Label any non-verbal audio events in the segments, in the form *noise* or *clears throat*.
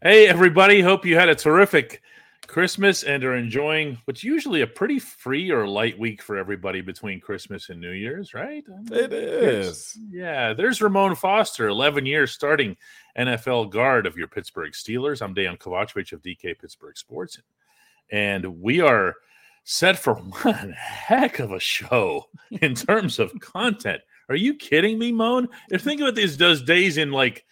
Hey, everybody. Hope you had a terrific Christmas and are enjoying what's usually a pretty free or light week for everybody between Christmas and New Year's, right? It is. Yeah. There's Ramon Foster, 11 years starting NFL guard of your Pittsburgh Steelers. I'm Dejan Kovacevic of DK Pittsburgh Sports. And we are set for *laughs* one heck of a show in terms of content. Are you kidding me, Moan? If think about these those days in like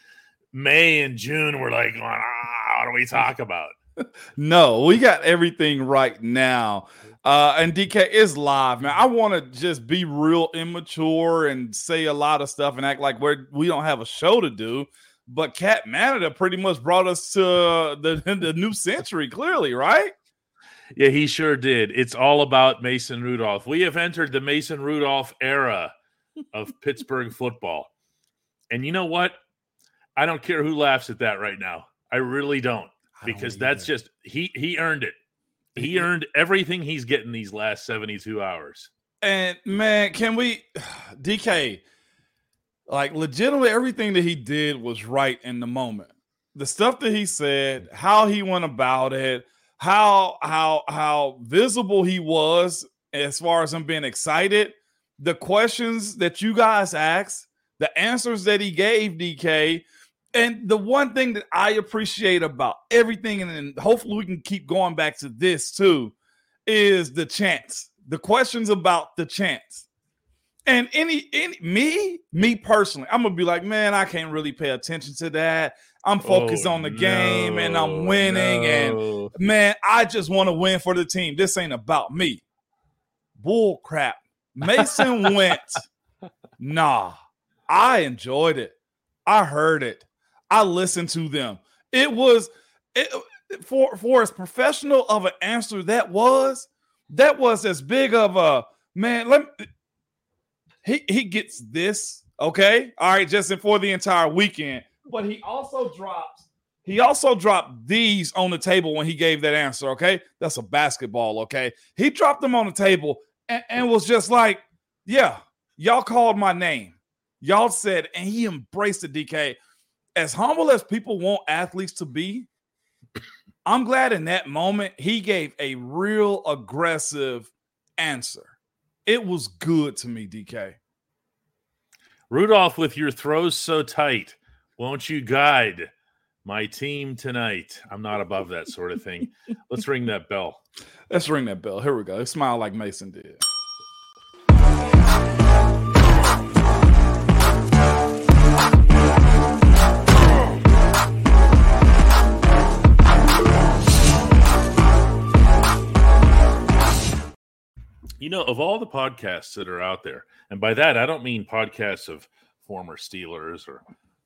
May and June, we're like, ah, what do we talk about? *laughs* No, we got everything right now. Uh, and DK is live, man. I want to just be real immature and say a lot of stuff and act like we're we don't have a show to do. But Cat Manada pretty much brought us to the, *laughs* the new century, clearly, right? Yeah, he sure did. It's all about Mason Rudolph. We have entered the Mason Rudolph era of Pittsburgh football. And you know what? I don't care who laughs at that right now. I really don't because that's just he he earned it. He earned everything he's getting these last 72 hours. And man, can we *sighs* DK like legitimately everything that he did was right in the moment. The stuff that he said, mm. how he went about it, how how how visible he was as far as him being excited, the questions that you guys asked, the answers that he gave DK, and the one thing that I appreciate about everything, and hopefully we can keep going back to this too, is the chance. The questions about the chance. And any any me, me personally, I'm gonna be like, man, I can't really pay attention to that. I'm oh, focused Oh, on the game and I'm no, winning. And man, I just want to win for the team. This ain't about me. Bull crap. Mason *laughs* went. Nah, I enjoyed it. I heard it. I listened to them. It was it, for for as professional of an answer that was. That was as big of a man. Let me, he he gets this okay. All right, Justin for the entire weekend. But he also drops. He also dropped these on the table when he gave that answer. Okay, that's a basketball. Okay, he dropped them on the table and, and was just like, "Yeah, y'all called my name. Y'all said," and he embraced the DK as humble as people want athletes to be, I'm glad in that moment he gave a real aggressive answer. It was good to me, DK. Rudolph, with your throws so tight, won't you guide my team tonight? I'm not above that sort of thing. *laughs* Let's ring that bell. Let's ring that bell. Here we go. Smile like Mason did. You know, of all the podcasts that are out there, and by that I don't mean podcasts of former Steelers or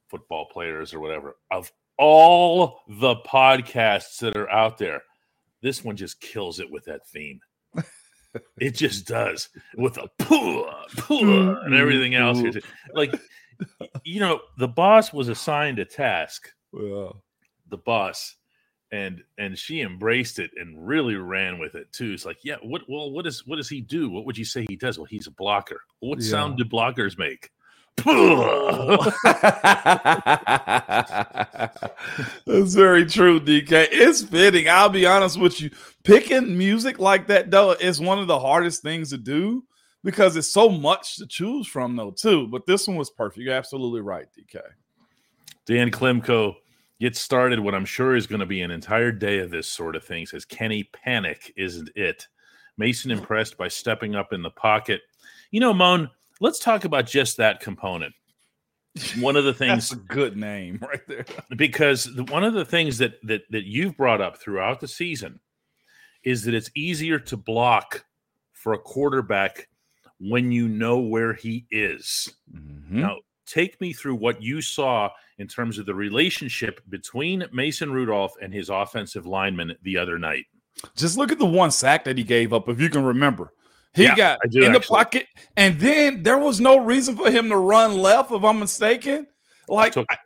football players or whatever. Of all the podcasts that are out there, this one just kills it with that theme. *laughs* it just does with a pooh, pooh, and everything else. Mm-hmm. *laughs* Like, you know, the boss was assigned a task Yeah. the boss, and and she embraced it and really ran with it too. It's like, yeah, what well, what does what does he do? What would you say he does? Well, he's a blocker. What Yeah. sound do blockers make? *laughs* That's very true, DK. It's fitting. I'll be honest with you. Picking music like that, though, is one of the hardest things to do because it's so much to choose from, though, too. But this one was perfect. You're absolutely right, DK. Dan Klimko gets started what I'm sure is going to be an entire day of this sort of thing. Says Kenny Panic isn't it? Mason impressed by stepping up in the pocket. You know, Moan, let's talk about just that component. One of the *laughs* That's things a good name right there. because the, one of the things that that that you've brought up throughout the season is that it's easier to block for a quarterback when you know where he is. Mm-hmm. Now, take me through what you saw in terms of the relationship between Mason Rudolph and his offensive lineman the other night. Just look at the one sack that he gave up, if you can remember. He Yeah, got do in the actually. pocket, and then there was no reason for him to run left, if I'm mistaken. Like Took- I-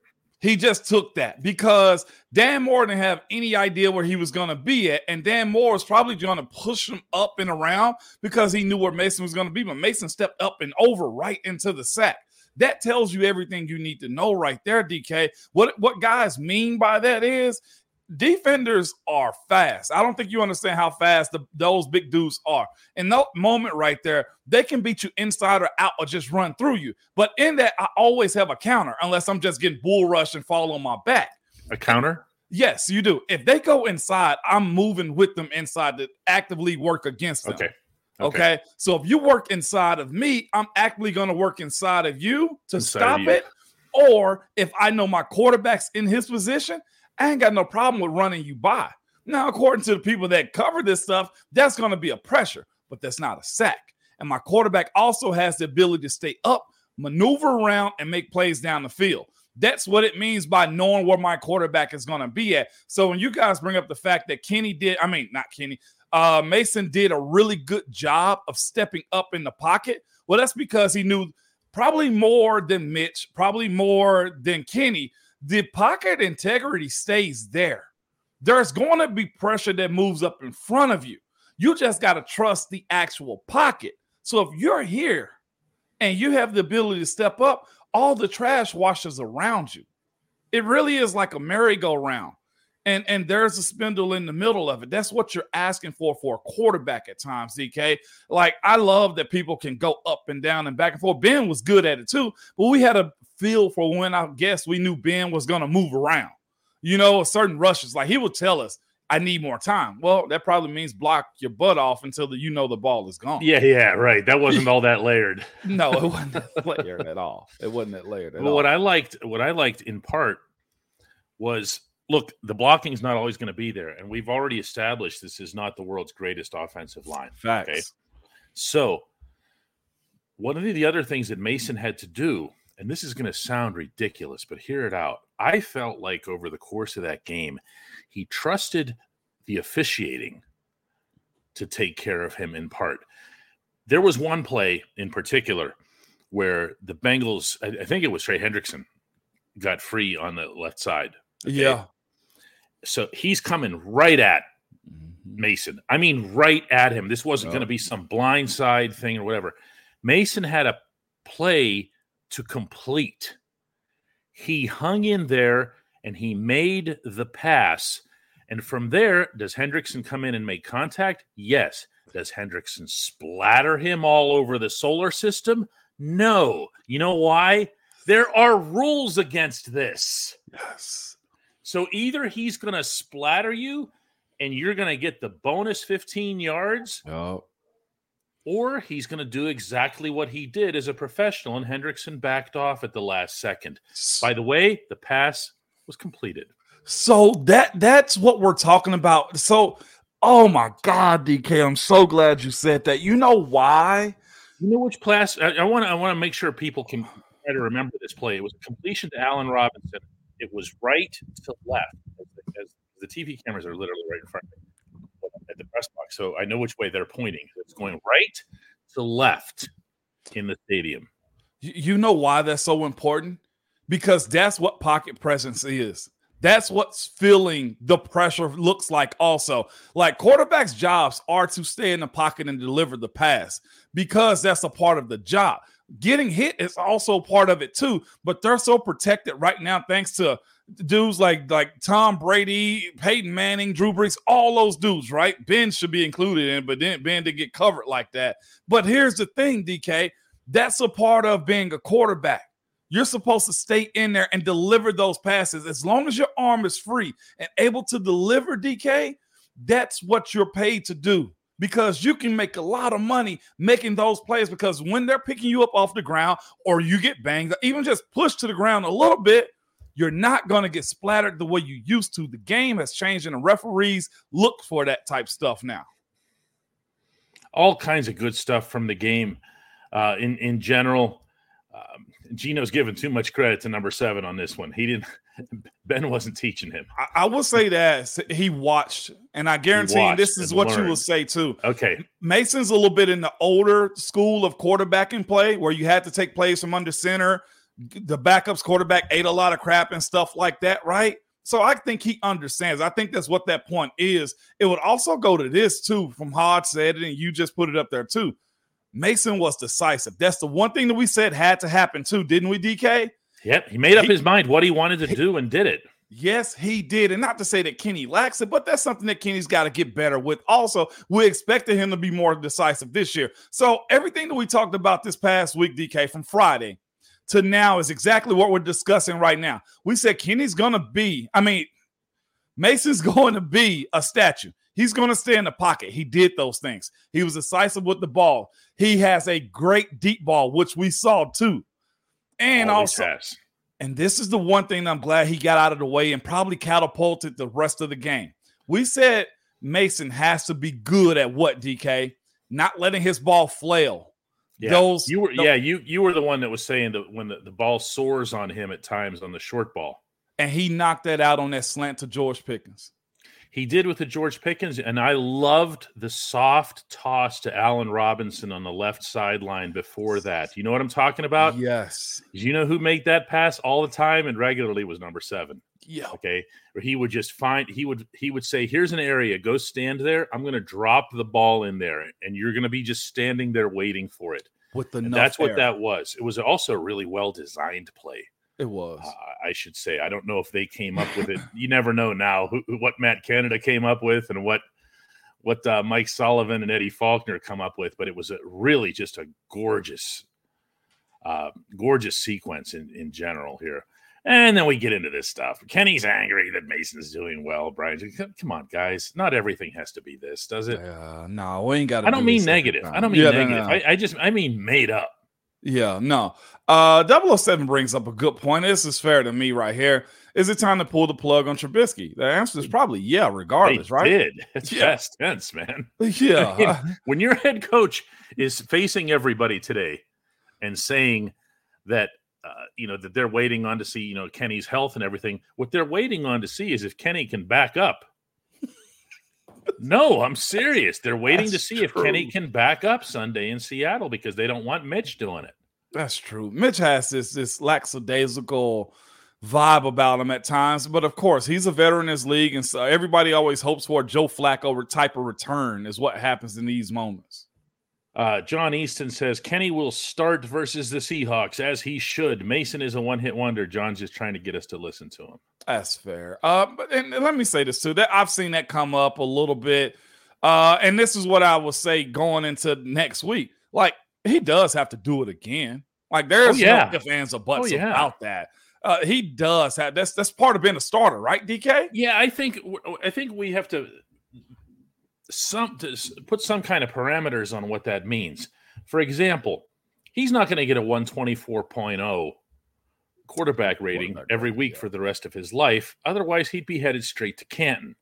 he just took that because Dan Moore didn't have any idea where he was going to be at, and Dan Moore was probably going to push him up and around because he knew where Mason was going to be. But Mason stepped up and over right into the sack. That tells you everything you need to know right there, DK. What what guys mean by that is defenders are fast. I don't think you understand how fast the, those big dudes are. In that moment right there, they can beat you inside or out or just run through you. But in that, I always have a counter unless I'm just getting bull rush and fall on my back. A counter? Yes, you do. If they go inside, I'm moving with them inside to actively work against them. Okay. Okay. So if you work inside of me, I'm actively going to work inside of you to Inside stop you. it. Or if I know my quarterback's in his position, I ain't got no problem with running you by. Now, according to the people that cover this stuff, that's going to be a pressure, but that's not a sack. And my quarterback also has the ability to stay up, maneuver around, and make plays down the field. That's what it means by knowing where my quarterback is going to be at. So when you guys bring up the fact that Kenny did, I mean, not Kenny, uh, Mason did a really good job of stepping up in the pocket. Well, that's because he knew probably more than Mitch, probably more than Kenny. The pocket integrity stays there. There's going to be pressure that moves up in front of you. You just got to trust the actual pocket. So if you're here and you have the ability to step up, all the trash washes around you. It really is like a merry-go-round. And, and there's a spindle in the middle of it. That's what you're asking for for a quarterback at times, DK. Like, I love that people can go up and down and back and forth. Ben was good at it too, but we had a feel for when I guess we knew Ben was going to move around. You know, certain rushes, like he would tell us, I need more time. Well, that probably means block your butt off until the, you know the ball is gone. Yeah, yeah, right. That wasn't all that layered. *laughs* No, it wasn't *laughs* that layered at all. It wasn't that layered at Well, all. what I liked, what I liked in part was look, the blocking is not always going to be there, and we've already established this is not the world's greatest offensive line. Facts. Okay. So, one of the, the other things that Mason had to do, and this is going to sound ridiculous, but hear it out. I felt like over the course of that game, he trusted the officiating to take care of him in part. There was one play in particular where the Bengals, I, I think it was Trey Hendrickson, got free on the left side. Yeah. So he's coming right at Mhm. Mason. I mean, right at him. This wasn't No. going to be some blind side thing or whatever. Mason had a play to complete. He hung in there and he made the pass. And from there, does Hendrickson come in and make contact? Yes. Does Hendrickson splatter him all over the solar system? No. You know why? There are rules against this. Yes. So either he's going to splatter you and you're going to get the bonus 15 yards, Oh. or he's going to do exactly what he did as a professional, and Hendrickson backed off at the last second. By the way, the pass was completed. So that that's what we're talking about. So, oh my God, DK, I'm so glad you said that. You know why? You know which pass? I want to. I want to make sure people can try to remember this play. It was a completion to Allen Robinson. It was right to left. As the, TV cameras are literally right in front of me at the press box, so I know which way they're pointing. It's going right to left in the stadium. You know why that's so important? Because that's what pocket presence is. That's what's feeling the pressure looks like, also. Like quarterbacks' jobs are to stay in the pocket and deliver the pass because that's a part of the job. Getting hit is also part of it too, but they're so protected right now thanks to dudes like like Tom Brady, Peyton Manning, Drew Brees, all those dudes, right? Ben should be included in, but then Ben didn't get covered like that. But here's the thing, DK, that's a part of being a quarterback. You're supposed to stay in there and deliver those passes. As long as your arm is free and able to deliver, DK, that's what you're paid to do because you can make a lot of money making those plays because when they're picking you up off the ground or you get banged, even just pushed to the ground a little bit, you're not going to get splattered the way you used to. The game has changed and the referees look for that type stuff now. All kinds of good stuff from the game uh, in, in general. Um, Gino's giving too much credit to number seven on this one. He didn't. *laughs* Ben wasn't teaching him. I, I will say that he watched, and I guarantee this is what learned. you will say too. Okay, Mason's a little bit in the older school of quarterbacking play, where you had to take plays from under center. The backups quarterback ate a lot of crap and stuff like that, right? So I think he understands. I think that's what that point is. It would also go to this too, from Hodge said it, and you just put it up there too. Mason was decisive. That's the one thing that we said had to happen too, didn't we, DK? Yep. He made up he, his mind what he wanted to he, do and did it. Yes, he did. And not to say that Kenny lacks it, but that's something that Kenny's got to get better with. Also, we expected him to be more decisive this year. So everything that we talked about this past week, DK, from Friday to now is exactly what we're discussing right now. We said Kenny's going to be, I mean, Mason's *laughs* going to be a statue. He's going to stay in the pocket. He did those things. He was decisive with the ball. He has a great deep ball, which we saw too. And Always also, has. and this is the one thing I'm glad he got out of the way and probably catapulted the rest of the game. We said Mason has to be good at what DK, not letting his ball flail. Yeah, those you were those, yeah you you were the one that was saying that when the, the ball soars on him at times on the short ball, and he knocked that out on that slant to George Pickens. He did with the George Pickens, and I loved the soft toss to Allen Robinson on the left sideline before that. You know what I'm talking about? Yes. You know who made that pass all the time and regularly was number seven. Yeah. Okay. Or he would just find he would he would say, "Here's an area. Go stand there. I'm going to drop the ball in there, and you're going to be just standing there waiting for it." With the that's what that was. It was also a really well designed play. It was. Uh, I should say. I don't know if they came up with it. you never know now who, what Matt Canada came up with and what what uh, Mike Sullivan and Eddie Faulkner come up with, but it was a, really just a gorgeous, uh, gorgeous sequence in, in general here. And then we get into this stuff. Kenny's angry that Mason's doing well. Brian, come on, guys. Not everything has to be this, does it? Uh, no, we ain't got. I don't do mean negative. I don't mean yeah, negative. No, no. I, I just I mean made up. Yeah, no. Uh 007 brings up a good point. This is fair to me right here. Is it time to pull the plug on Trubisky? The answer is probably yeah, regardless, they right? Did. It's yeah. past tense, man. *laughs* Yeah. when your head coach is facing everybody today and saying that uh, you know that they're waiting on to see you know Kenny's health and everything, what they're waiting on to see is if Kenny can back up. No, I'm serious. They're waiting That's to see true. if Kenny can back up Sunday in Seattle because they don't want Mitch doing it. That's true. Mitch has this this lackadaisical vibe about him at times, but of course he's a veteran in this league, and so everybody always hopes for a Joe Flacco type of return. Is what happens in these moments. Uh, John Easton says Kenny will start versus the Seahawks as he should. Mason is a one hit wonder. John's just trying to get us to listen to him. That's fair. Uh, but and, and let me say this too: that I've seen that come up a little bit. Uh, and this is what I will say going into next week. Like he does have to do it again. Like there's oh, yeah. no ifs, ands, or buts oh, yeah. about that. Uh, he does have that's that's part of being a starter, right? DK. Yeah, I think I think we have to some to put some kind of parameters on what that means. For example, he's not going to get a 124.0 quarterback rating every week for the rest of his life. Otherwise, he'd be headed straight to Canton.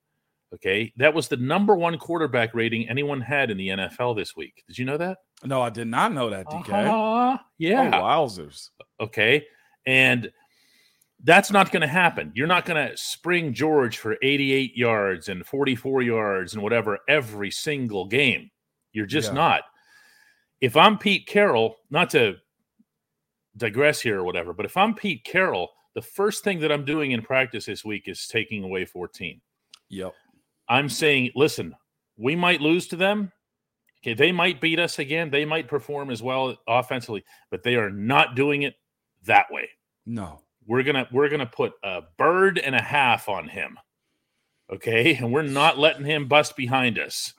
Okay. That was the number one quarterback rating anyone had in the NFL this week. Did you know that? No, I did not know that, DK. Uh-huh. Yeah. Oh, wowzers. Okay. And that's not going to happen. You're not going to spring George for 88 yards and 44 yards and whatever every single game. You're just yeah. not. If I'm Pete Carroll, not to digress here or whatever, but if I'm Pete Carroll, the first thing that I'm doing in practice this week is taking away 14. Yep. I'm saying, listen, we might lose to them. Okay, they might beat us again. They might perform as well offensively, but they are not doing it that way. No. We're gonna we're gonna put a bird and a half on him. Okay, and we're not letting him bust behind us.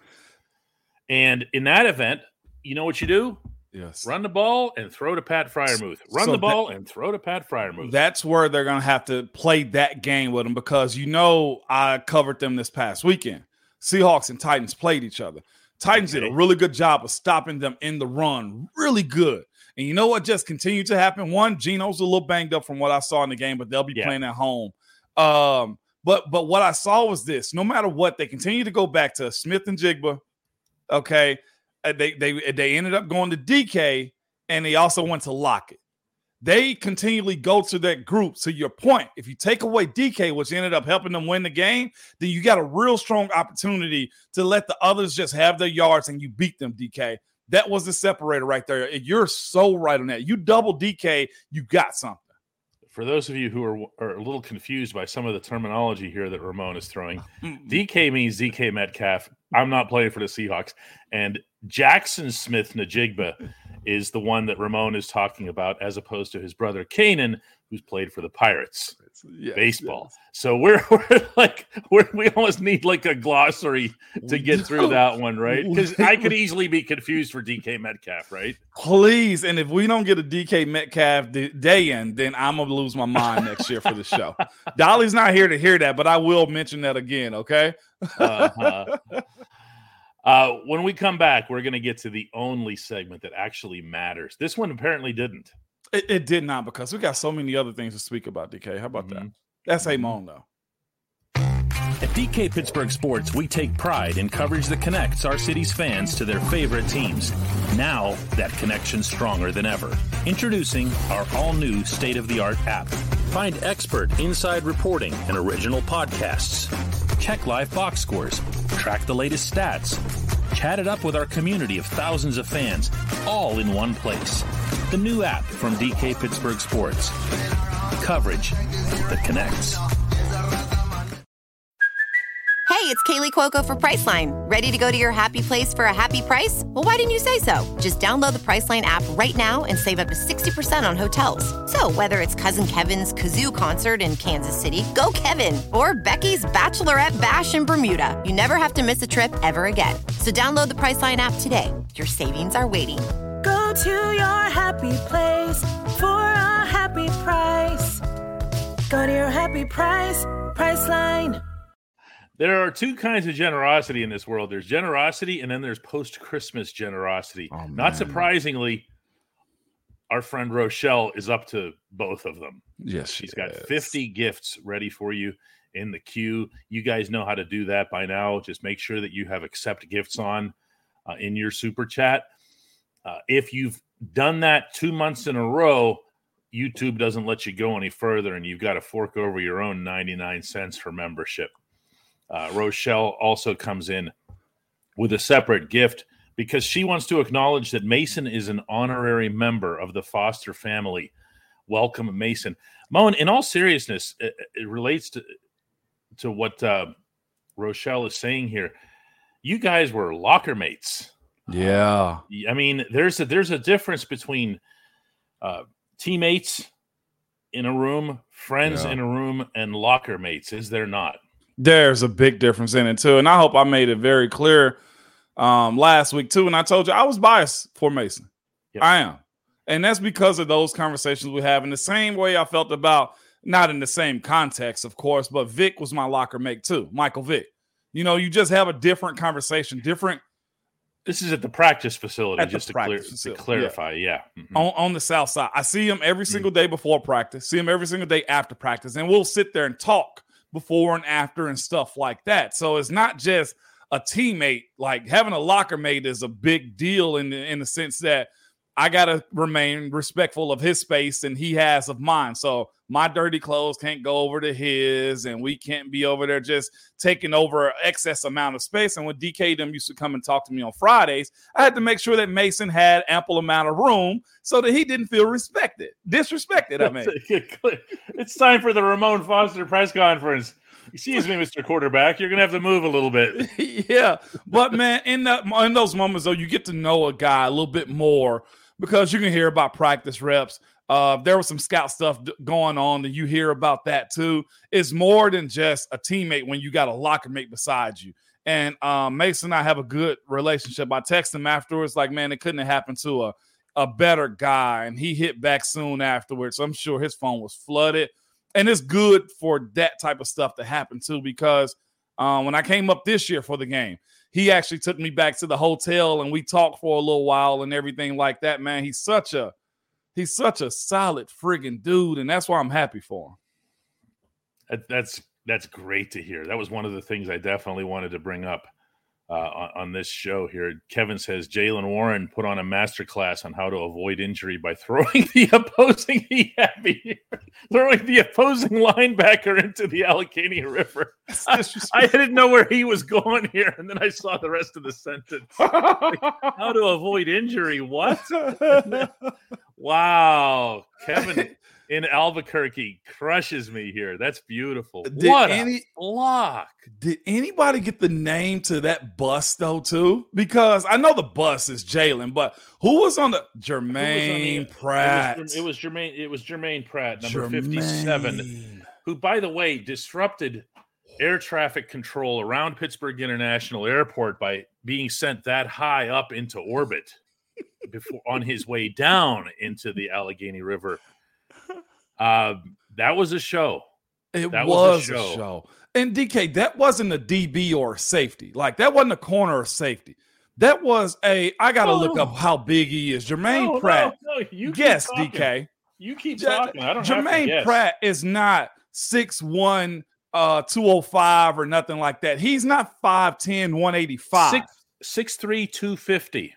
And in that event, you know what you do? Yes. Run the ball and throw to Pat Freiermuth. Run So the ball and throw to Pat Freiermuth. That's where they're going to have to play that game with them because you know I covered them this past weekend. Seahawks and Titans played each other. Titans did a really good job of stopping them in the run, really good. And you know what just continued to happen? One, Geno's a little banged up from what I saw in the game, but they'll be Yeah. playing at home. Um, but but what I saw was this: no matter what, they continue to go back to Smith-Njigba. Okay, Uh, they they they ended up going to DK, and they also went to Lockett they continually go to that group. To your point, if you take away DK, which ended up helping them win the game, then you got a real strong opportunity to let the others just have their yards and you beat them, DK. That was the separator right there. You're so right on that. You double DK, you got something. For those of you who are, are a little confused by some of the terminology here that Ramon is throwing. *laughs* DK means DK Metcalf. I'm not playing for the Seahawks. And Jaxon Smith-Njigba is the one that Ramon is talking about, as opposed to his brother Canaan, who's played for the Pirates Yes, baseball. So we're, *laughs* we're like we're, we almost need like a glossary to get through that one, *laughs* right? Because I could easily be confused for DK Metcalf, right? Please, and if we don't get a DK Metcalf day in, then I'm gonna lose my mind next year for the show. *laughs* Dolly's not here to hear that, but I will mention that again. Okay. Uh-huh. Uh, when we come back, we're going to get to the only segment that actually matters. This one apparently didn't. It, it did not because we got so many other things to speak about. DK, how about that? Mhm. That's a moan though. At DK Pittsburgh Sports, we take pride in coverage that connects our city's fans to their favorite teams. Now, that connection's stronger than ever. Introducing our all new state of the art app. Find expert inside reporting and original podcasts. Check live box scores. Track the latest stats. Chat it up with our community of thousands of fans, all in one place. The new app from DK Pittsburgh Sports. Coverage that connects. Hey, it's Kaley Cuoco for Priceline. Ready to go to your happy place for a happy price? Well, why didn't you say so? Just download the Priceline app right now and save up to 60% on hotels. So, whether it's Cousin Kevin's Kazoo concert in Kansas City, go Kevin, or Becky's Bachelorette Bash in Bermuda, you never have to miss a trip ever again. So, download the Priceline app today. Your savings are waiting. Go to your happy place for a happy price. Go to your happy price, Priceline. There are two kinds of generosity in this world there's generosity, and then there's post Christmas generosity. Oh. Not surprisingly, our friend Rochelle is up to both of them. Yes, She's got 50 gifts ready for you in the queue. You guys know how to do that by now. Just make sure that you have accept gifts on uh, in your super chat. Uh, if you've done that two months in a row, YouTube doesn't let you go any further, and you've got to fork over your own 99 cents for membership. Uh, Rochelle also comes in with a separate gift because she wants to acknowledge that Mason is an honorary member of the Foster family. Welcome, Mason. Moen, in all seriousness, it, it relates to to what uh, Rochelle is saying here. You guys were locker mates. Yeah. I mean, there's a there's a difference between uh, teammates in a room, friends Yeah. in a room, and locker mates. Is there not? There's a big difference in it too, and I hope I made it very clear um, last week too. And I told you I was biased for Mason. Yep. I am, and that's because of those conversations we have. In the same way I felt about, not in the same context, of course, but Vick was my locker mate too, Michael Vick. You know, you just have a different conversation, different This is at the practice facility, At just to, clear, practice to facility, yeah. clarify. Yeah. Mhm. on, on the south side. I see him every single day before practice, see him every single day after practice, and we'll sit there and talk before and after and stuff like that. So it's not just a teammate, like having a locker mate is a big deal in the, in the sense that I got to remain respectful of his space and he has of mine. So my dirty clothes can't go over to his, and we can't be over there just taking over excess amount of space. And when DK them used to come and talk to me on Fridays, I had to make sure that Mason had ample amount of room so that he didn't feel respected, disrespected. I mean, it's time for the Ramon Foster press conference. Excuse me, Mr. Quarterback. You're gonna have to move a little bit. *laughs* yeah, but man, in that in those moments though, you get to know a guy a little bit more because you can hear about practice reps. Uh, there was some scout stuff going on that you hear about that too. It's more than just a teammate when you got a locker mate beside you. And um, Mason and I have a good relationship. I text him afterwards, like, man, it couldn't have happened to a, a better guy. And he hit back soon afterwards. I'm sure his phone was flooded. And it's good for that type of stuff to happen too, because um, when I came up this year for the game, he actually took me back to the hotel and we talked for a little while and everything like that. Man, he's such a he's such a solid friggin' dude, and that's why I'm happy for him. That's that's great to hear. That was one of the things I definitely wanted to bring up uh, on, on, this show here. Kevin says Jaylen Warren put on a master class on how to avoid injury by *laughs* throwing the opposing *laughs* *laughs* throwing the opposing linebacker into the Allegheny River. I, I, didn't know where he was going here, and then I saw the rest of the sentence. Like, how to avoid injury? What? Wow, Kevin *laughs* in Albuquerque crushes me here. That's beautiful. Did what any, a block. Did anybody get the name to that bus though, too? Because I know the bus is Jaylen, but who was on the Germaine on the, Pratt? It was, it was, Germaine, it was Germaine Pratt, number Germaine. 57, who, by the way, disrupted air traffic control around Pittsburgh International Airport by being sent that high up into orbit before on his way down into the Allegheny River uh, that was a show. It that was, was a, show. a show. And DK, that wasn't a DB or a safety. Like that wasn't a corner or safety. That was a. I got to oh. look up how big he is. Germaine no, Pratt. No, no, you guess, DK. You keep talking. I don't Germaine Pratt is not six one, uh, 205 or nothing like that. He's not 5'10, 185. 6'3, 250.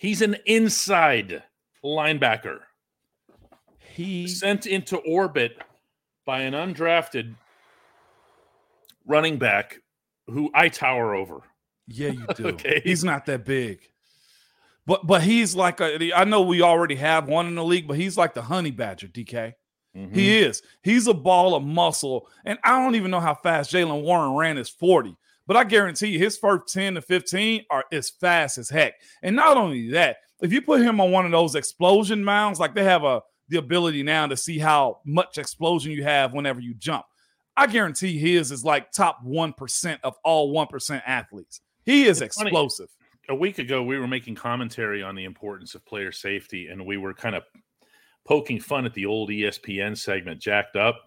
He's an inside linebacker he sent into orbit by an undrafted running back who I tower over. Yeah, you *laughs* do. okay. He's not that big. But but he's like a, I know we already have one in the league, but he's like the honey badger, DK. Mm-hmm. He is. He's a ball of muscle. And I don't even know how fast Jaylen Warren ran his 40, but I guarantee you his first 10 to 15 are as fast as heck. And not only that, if you put him on one of those explosion mounds, like they have a the ability now to see how much explosion you have whenever you jump. I guarantee his is like top 1% of all 1% athletes. He is it's explosive. Funny. A week ago, we were making commentary on the importance of player safety, and we were kind of poking fun at the old ESPN segment, Jacked Up. *laughs*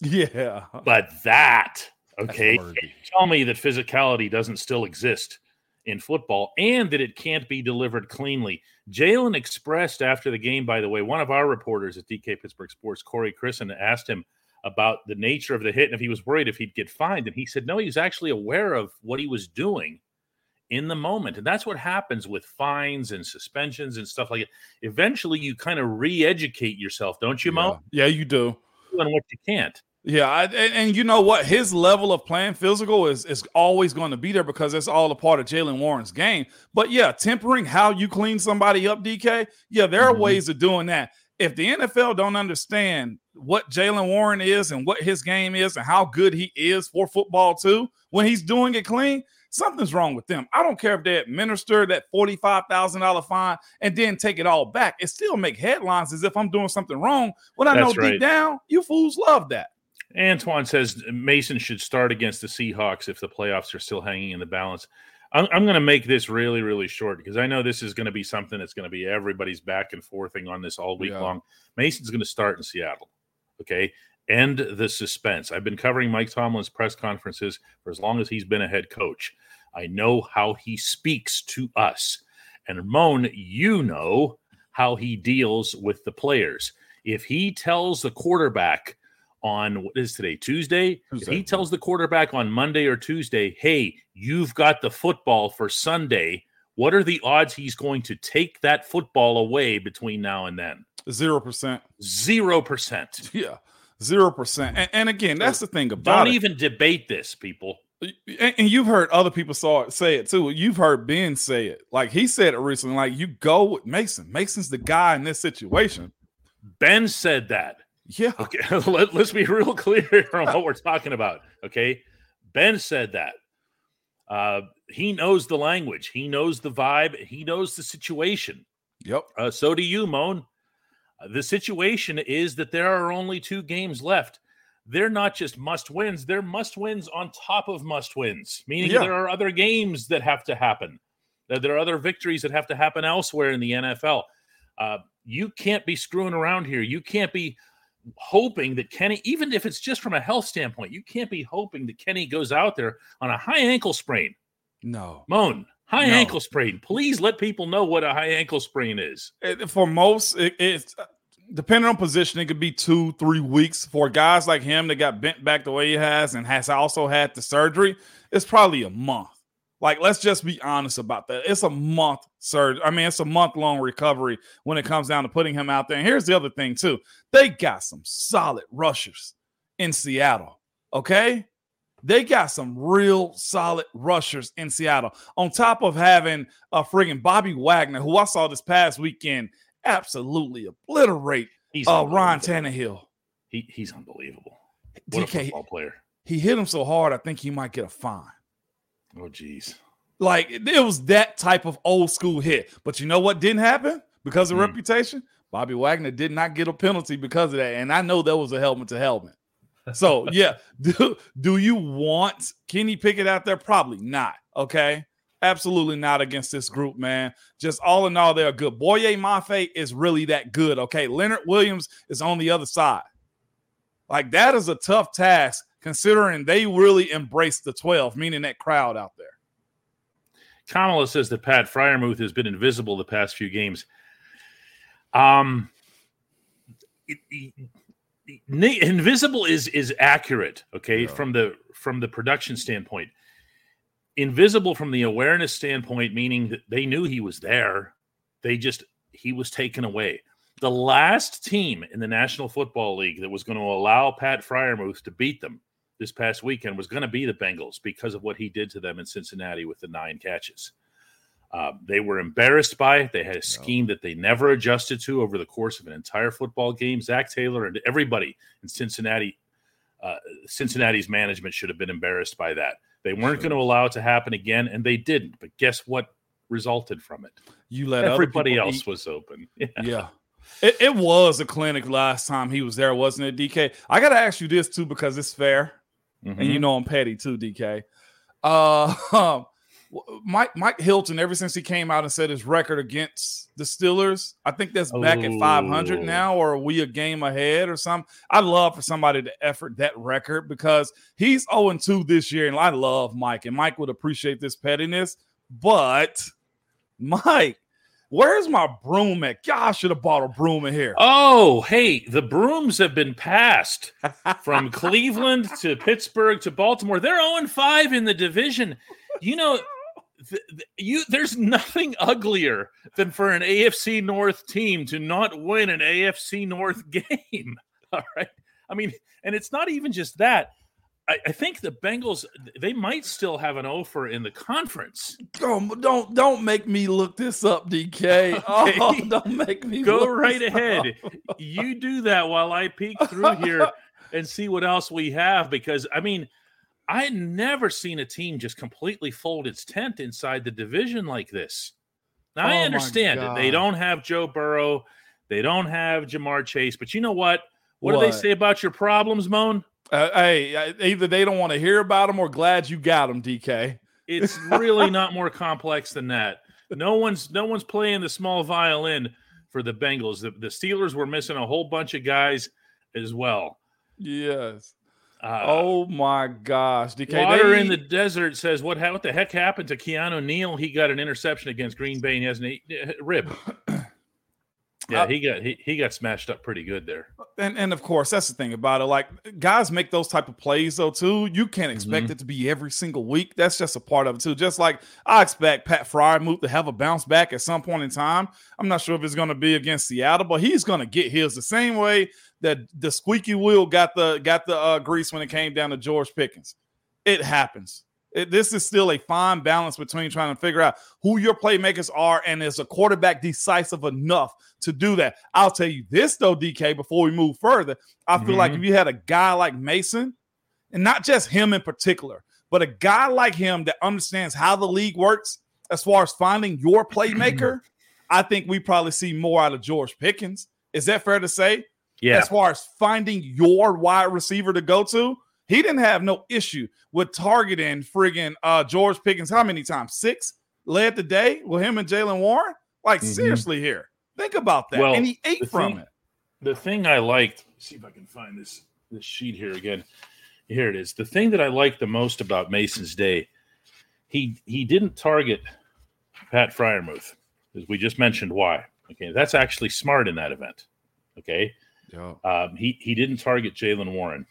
Yeah. But that, okay, tell me that physicality doesn't still exist in football and that it can't be delivered cleanly. Jaylen expressed after the game, by the way, one of our reporters at DK Pittsburgh Sports, Corey Crisan, asked him about the nature of the hit and if he was worried if he'd get fined. And he said, no, he was actually aware of what he was doing in the moment. And that's what happens with fines and suspensions and stuff like it. Eventually, you kind of re educate yourself, don't you, Mo? Yeah, yeah you do. And what you can't. Yeah, I, and, and, you know what? His level of playing physical is is always going to be there because it's all a part of Jaylen Warren's game. But yeah, tempering how you clean somebody up, DK. Yeah, there are mm-hmm. ways of doing that. If the NFL don't understand what Jaylen Warren is and what his game is and how good he is for football too, when he's doing it clean, something's wrong with them. I don't care if they administer that forty-five thousand dollar fine and then take it all back. It still make headlines as if I'm doing something wrong. When I That's know right. deep down, you fools love that. Antoine says Mason should start against the Seahawks if the playoffs are still hanging in the balance. I'm, I'm going to make this really, really short because I know this is going to be something that's going to be everybody's back and forthing on this all week yeah. long. Mason's going to start in Seattle. Okay. End the suspense. I've been covering Mike Tomlin's press conferences for as long as he's been a head coach. I know how he speaks to us. And Ramon, you know how he deals with the players. If he tells the quarterback, on what is today Tuesday, Tuesday. He tells the quarterback on Monday or Tuesday, "Hey, you've got the football for Sunday," what are the odds he's going to take that football away between now and then? Zero percent. Zero percent. Yeah, zero percent. And, and again, that's the thing about Don't it. even debate this, people. and, and you've heard other people saw it, say it too. You've heard Ben say it. Like he said it recently. Like you go with Mason. Mason's the guy in this situation. Ben said that. Yeah. Okay, *laughs* Let, us be real clear on what we're talking about. Okay, Ben said that. Uh, he knows the language. He knows the vibe. He knows the situation. Yep. Uh, so do you, Moan. Uh, the situation is that there are only two games left. They're not just must wins, they're must wins on top of must wins, meaning Yeah. there are other games that have to happen. That there are other victories that have to happen elsewhere in the NFL. Uh, you can't be screwing around here. You can't be hoping that Kenny, even if it's just from a health standpoint, you can't be hoping that Kenny goes out there on a high ankle sprain. No. Moan, high No. ankle sprain. Please let people know what a high ankle sprain is. It- for most, it, it's uh, depending on position, it could be two, three weeks. For guys like him that got bent back the way he has and has also had the surgery, it's probably a month. Like, let's just be honest about that. It's a month surgery. I mean, it's a month long recovery when it comes down to putting him out there. And here's the other thing, too. They got some solid rushers in Seattle. Okay. They got some real solid rushers in Seattle. On top of having a friggin' Bobby Wagner, who I saw this past weekend absolutely obliterate He's uh, Ron. Tannehill. He, he's unbelievable. What a football player. he hit him so hard, I think he might get a fine. Oh, geez. Like it was that type of old school hit. But you know what didn't happen because of Hmm. reputation? Bobby Wagner did not get a penalty because of that. And I know that was a helmet to helmet. So *laughs* yeah, do, do you want Kenny Pickett out there? Probably not. Okay. Absolutely not against this group, man. Just all in all, they're good. Boye Mafe is really that good. Okay. Leonard Williams is on the other side. Like that is a tough task considering they really embraced the 12, meaning that crowd out there. Kamala says that Pat Freiermuth has been invisible the past few games. Um, it- it- ni- invisible is is accurate. Okay, from the from the production standpoint, invisible from the awareness standpoint, meaning that they knew he was there. They just he was taken away. The last team in the National Football League that was going to allow Pat Freiermuth to beat them this past weekend was going to be the Bengals because of what he did to them in Cincinnati with the nine catches. Uh, they were embarrassed by it. They had a scheme that they never adjusted to over the course of an entire football game. Zac Taylor and everybody in Cincinnati, uh, Cincinnati's management should have been embarrassed by that. They weren't going to allow it to happen again, and they didn't. But guess what resulted from it? You let Everybody else eat. was open. *laughs* Yeah. Yeah. It, it was a clinic last time he was there, wasn't it, DK? I got to ask you this too because it's fair, and Mhm. you know I'm petty too, DK. Uh, *laughs* um, Mike Mike Hilton, ever since he came out and said his record against the Steelers, I think that's back at 500 Oh. now, or are we a game ahead or something? I'd love for somebody to effort that record because he's 0 2 this year, and I love Mike, and Mike would appreciate this pettiness, but Mike. Where's my broom at? Gosh, I should have bought a broom in here. Oh, hey, the brooms have been passed from *laughs* Cleveland to Pittsburgh to Baltimore. They're 0 5 in the division. You know, th- th- you there's nothing uglier than for an AFC North team to not win an AFC North *laughs* game. All right. I mean, and it's not even just that. I, I think the Bengals they might still have an offer in the conference. Don't don't don't make me look this up, DK. *laughs* *laughs* Oh, don't make me Go right ahead. up. you do that while I peek through here *laughs* and see what else we have. Because I mean, I had never seen a team just completely fold its tent inside the division like this. Now Oh I understand that they don't have Joe Burrow, they don't have Ja'Marr Chase, but you know what? What, do they say about your problems, Moan? Uh, hey, uh, either they don't want to hear about them or glad you got them, DK. It's really not more complex than that. No one's no one's playing the small violin for the Bengals. The, the Steelers were missing a whole bunch of guys as well. Yes. Uh, oh my gosh, DK. Water they- in the desert says, "What? ha- What the heck happened to Keanu Neal? He got an interception against Green Bay and he has a uh, rib." *laughs* Yeah, he got he, he got smashed up pretty good there. and and of course that's the thing about it. Like guys make those type of plays though too. You can't expect Mm-hmm. it to be every single week. That's just a part of it too. Just like I expect Pat Fryer Freiermuth to have a bounce back at some point in time. I'm not sure if it's going to be against Seattle, but he's going to get his the same way that the squeaky wheel got the got the uh, grease when it came down to George Pickens. It happens. It- this is still a fine balance between trying to figure out who your playmakers are and is a quarterback decisive enough to do that. I'll tell you this though, DK, before we move further, I feel like Mhm. if you had a guy like Mason, and not just him in particular, but a guy like him that understands how the league works as far as finding your *clears throat* playmaker, I think we probably see more out of George Pickens. Is that fair to say? Yeah, As far as finding your wide receiver to go to, he didn't have no issue with targeting friggin' uh, George Pickens. How many times? Six led the day with him and Jaylen Warren. Like Mhm. seriously, here, think about that. Well, and he ate from thing- it. the thing I liked. See if I can find this this sheet here again. Here it is. The thing that I liked the most about Mason's day, he he didn't target Pat Freiermuth, as we just mentioned. Why? Okay, that's actually smart in that event. Okay, um, he he didn't target Jaylen Warren.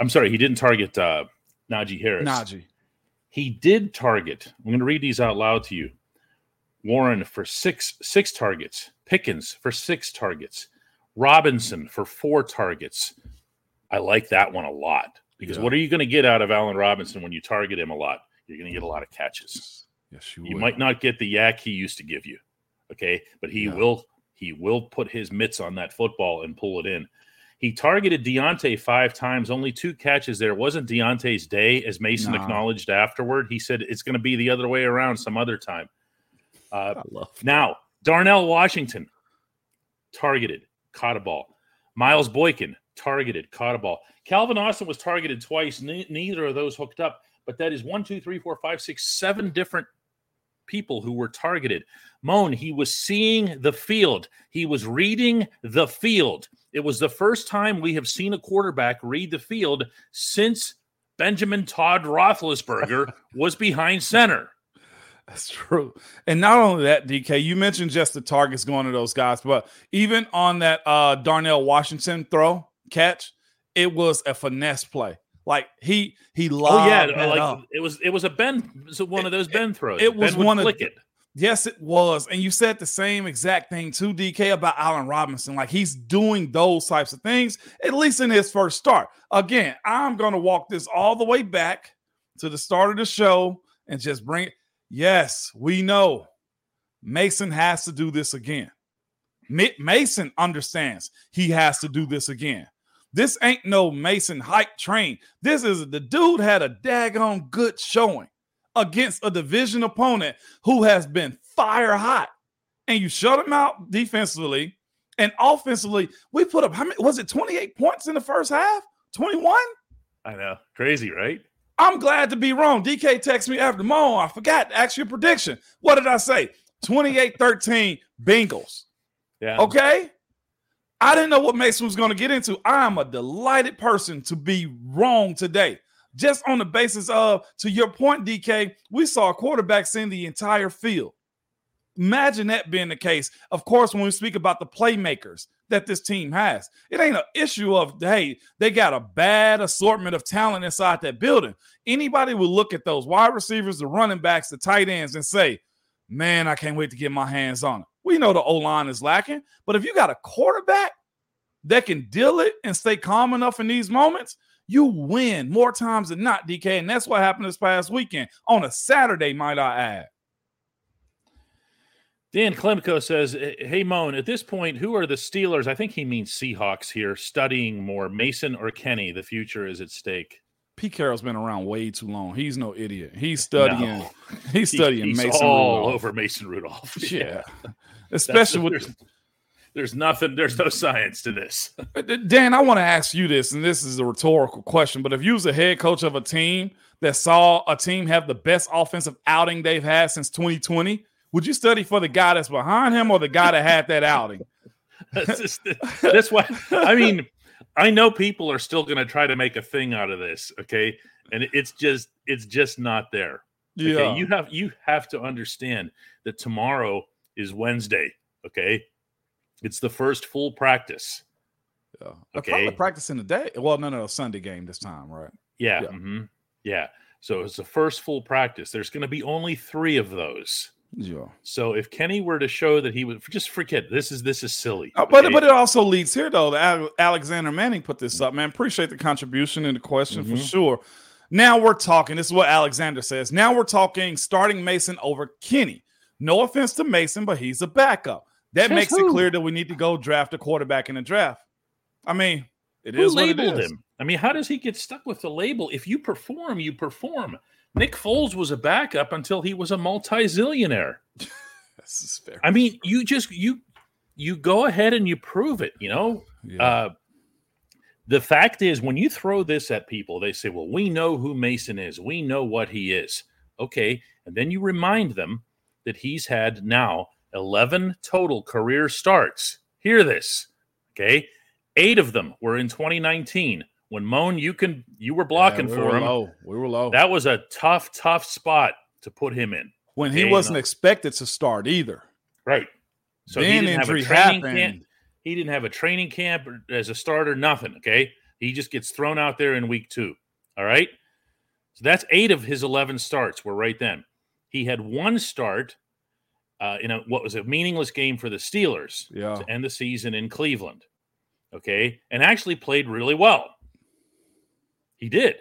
I'm sorry, he didn't target uh, Najee Harris. Najee. He did target. I'm going to read these out loud to you. Warren for six six targets. Pickens for six targets. Robinson for four targets. I like that one a lot because Yeah. what are you going to get out of Allen Robinson when you target him a lot? You're going to get a lot of catches. Yes, you, You might not get the yak he used to give you, okay, but he Yeah. will he will put his mitts on that football and pull it in. He targeted Deontay five times, only two catches there. It wasn't Deontay's day, as Mason Nah. acknowledged afterward. He said it's going to be the other way around some other time. Uh, now, Darnell Washington targeted, caught a ball. Miles Boykin targeted, caught a ball. Calvin Austin was targeted twice. Ne- neither of those hooked up, but that is one, two, three, four, five, six, seven different people who were targeted. Moan, he was seeing the field. He was reading the field. It was the first time we have seen a quarterback read the field since Benjamin Todd Roethlisberger *laughs* was behind center. That's true. And not only that, DK, you mentioned just the targets going to those guys, but even on that uh Darnell Washington throw catch, it was a finesse play. Like he he Oh lobbed yeah, that like up. it was it was a Ben it was one of those Ben throws. it was Ben one of- it. Yes, it was. And you said the same exact thing to DK, about Allen Robinson. Like he's doing those types of things, at least in his first start. Again, I'm going to walk this all the way back to the start of the show and just bring it. Yes, we know Mason has to do this again. Ma- Mason understands he has to do this again. This ain't no Mason hype train. This is the dude had a daggone good showing against a division opponent who has been fire hot. And you shut them out defensively and offensively. We put up how many was it 28 points in the first half? 21? I know. Crazy, right? I'm glad to be wrong. DK texted me after Mo. I forgot to ask your prediction. What did I say? 28 13 Bengals. Yeah. Okay. I didn't know what Mason was going to get into. I'm a delighted person to be wrong today. Just on the basis of, to your point, DK, we saw a quarterback send the entire field. Imagine that being the case. Of course, when we speak about the playmakers that this team has, it ain't an issue of, hey, they got a bad assortment of talent inside that building. Anybody would look at those wide receivers, the running backs, the tight ends, and say, man, I can't wait to get my hands on it. We know the O line is lacking, but if you got a quarterback that can deal it and stay calm enough in these moments, you win more times than not, DK. And that's what happened this past weekend on a Saturday, might I add. Dan Klemko says, Hey, Moan, at this point, who are the Steelers? I think he means Seahawks here, studying more Mason or Kenny. The future is at stake. Pete Carroll's been around way too long. He's no idiot. He's studying. No. He's He- studying he's Mason all Rudolph. over Mason Rudolph. *laughs* Yeah, That's- especially with there's, nothing, there's no science to this. *laughs* Uh, Dan, I want to ask you this, and this is a rhetorical question, but if you was a head coach of a team that saw a team have the best offensive outing they've had since 2020, would you study for the guy that's behind him or the guy that had that outing? *laughs* *laughs* That's, that's why, I mean, I know people are still going to try to make a thing out of this. Okay. And it's just, it's just not there. Yeah. Okay, you have you have to understand that tomorrow is Wednesday. Okay, It's the first full practice. Yeah. Okay. in the day. Well, no, no, Sunday game this time, right? Yeah. Yeah. mhm, Yeah. So it's the first full practice. There's going to be only three of those. Yeah. So if Kenny were to show that he would just forget this is this is silly. Uh, but okay? but it also leads here though. that Alexander Manning put this up, man. Appreciate the contribution and the question for Mhm. sure. Now we're talking. This is what Alexander says. Now we're talking starting Mason over Kenny. No offense to Mason, but he's a backup. That Says makes it clear that we need to go draft a quarterback in the draft. I mean, it Who is what it labeled is. him? I mean, how does he get stuck with the label? If you perform, you perform. Nick Foles was a backup until he was a multi-zillionaire. *laughs* This is fair. I mean, you just you you go ahead and you prove it. You know, Yeah. uh, the fact is, when you throw this at people, they say, "Well, we know who Mason is. We know what he is." Okay, and then you remind them that he's had now eleven total career starts. Hear this, okay? Eight of them were in 2019 when Moan, you can you were blocking Yeah, we for were him. Low. We were low. That was a tough, tough spot to put him in. when he wasn't no. expected to start either. Right. So he didn't have a training happened. camp. He didn't have a training camp as a starter, nothing. Okay. He just gets thrown out there in week two. All right. So that's eight of his 11 starts were right then. He had one start uh, in a, what was a meaningless game for the Steelers Yeah. to end the season in Cleveland. Okay. And actually played really well. He did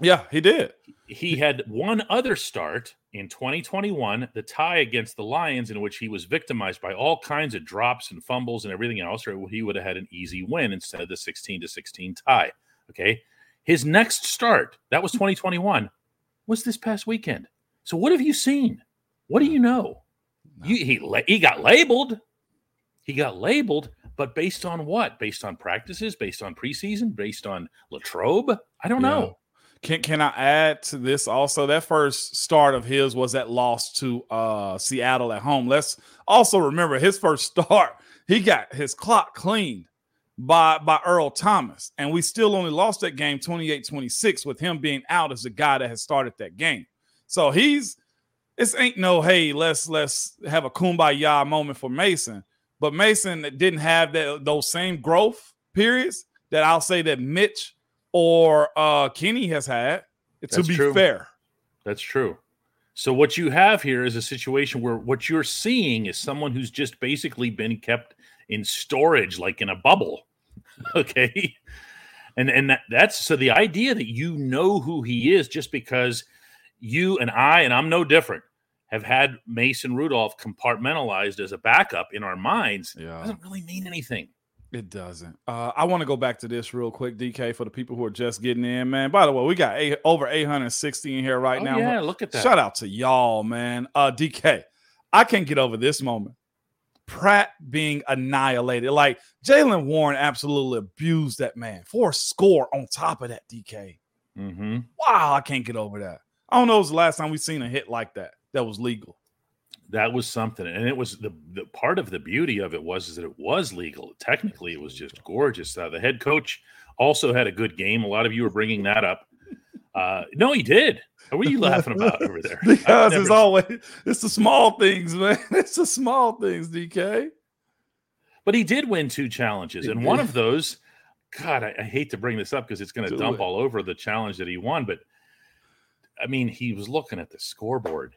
Yeah, he did. he had one other start in 2021, the tie against the Lions, in which he was victimized by all kinds of drops and fumbles and everything else, or he would have had an easy win instead of the 16 to 16 tie. Okay. His next start, that was 2021, was this past weekend. So what have you seen? What do you know? You, he he got labeled. He got labeled, but based on what? Based on practices, based on preseason, based on Latrobe? I don't Yeah. know. Can can I add to this also? That first start of his was that loss to uh Seattle at home. Let's also remember his first *laughs* start, he got his clock cleaned by by Earl Thomas. And we still only lost that game 28-26 with him being out as the guy that had started that game. So he's this ain't no hey, let's let's have a kumbaya moment for Mason. But Mason didn't have that those same growth periods that I'll say that Mitch or uh Kenny has had. To be true. fair, That's true. So what you have here is a situation where what you're seeing is someone who's just basically been kept in storage like in a bubble. *laughs* Okay? And and that, that's so the idea that you know who he is just because you and I and I'm no different have had Mason Rudolph compartmentalized as a backup in our minds yeah, doesn't really mean anything. it doesn't. Uh, I want to go back to this real quick, DK, for the people who are just getting in, man. By the way, we got eight, over 860 in here right Oh, now. yeah, look at that. Shout out to y'all, man. Uh, DK, I can't get over this moment. Pratt being annihilated. Like Jaylen Warren absolutely abused that man for a score on top of that, DK. Mm-hmm. Wow, I can't get over that. I don't know. It was the last time we've seen a hit like that that was legal. that was something and it was the, the part of the beauty of it was is that it was legal technically it was just gorgeous uh, the head coach also had a good game a lot of you were bringing that up *laughs* uh no he did what are you laughing about over there *laughs* because it's always it's the small things, man. *laughs* It's the small things, DK. but he did win two challenges and one of those god i, I hate to bring this up because it's going to dump it. all over the challenge that he won but i mean he was looking at the scoreboard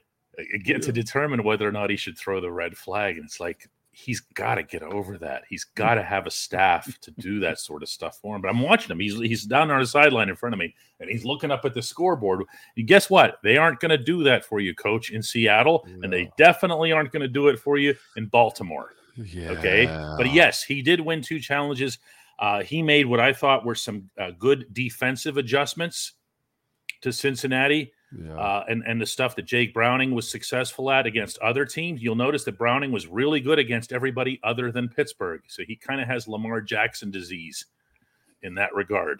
again to determine whether or not he should throw the red flag and it's like he's got to get over that. He's got to have a staff to do *laughs* that sort of stuff for him but i'm watching him. He's he's down on the sideline in front of me and he's looking up at the scoreboard. And guess what? They aren't going to do that for you coach in seattle and they definitely aren't going to do it for you in baltimore Yeah. Okay. But yes, he did win two challenges. Uh, he made what I thought were some uh, good defensive adjustments to Cincinnati Yeah. uh, and, and the stuff that Jake Browning was successful at against other teams. You'll notice that Browning was really good against everybody other than Pittsburgh. So he kind of has Lamar Jackson disease in that regard.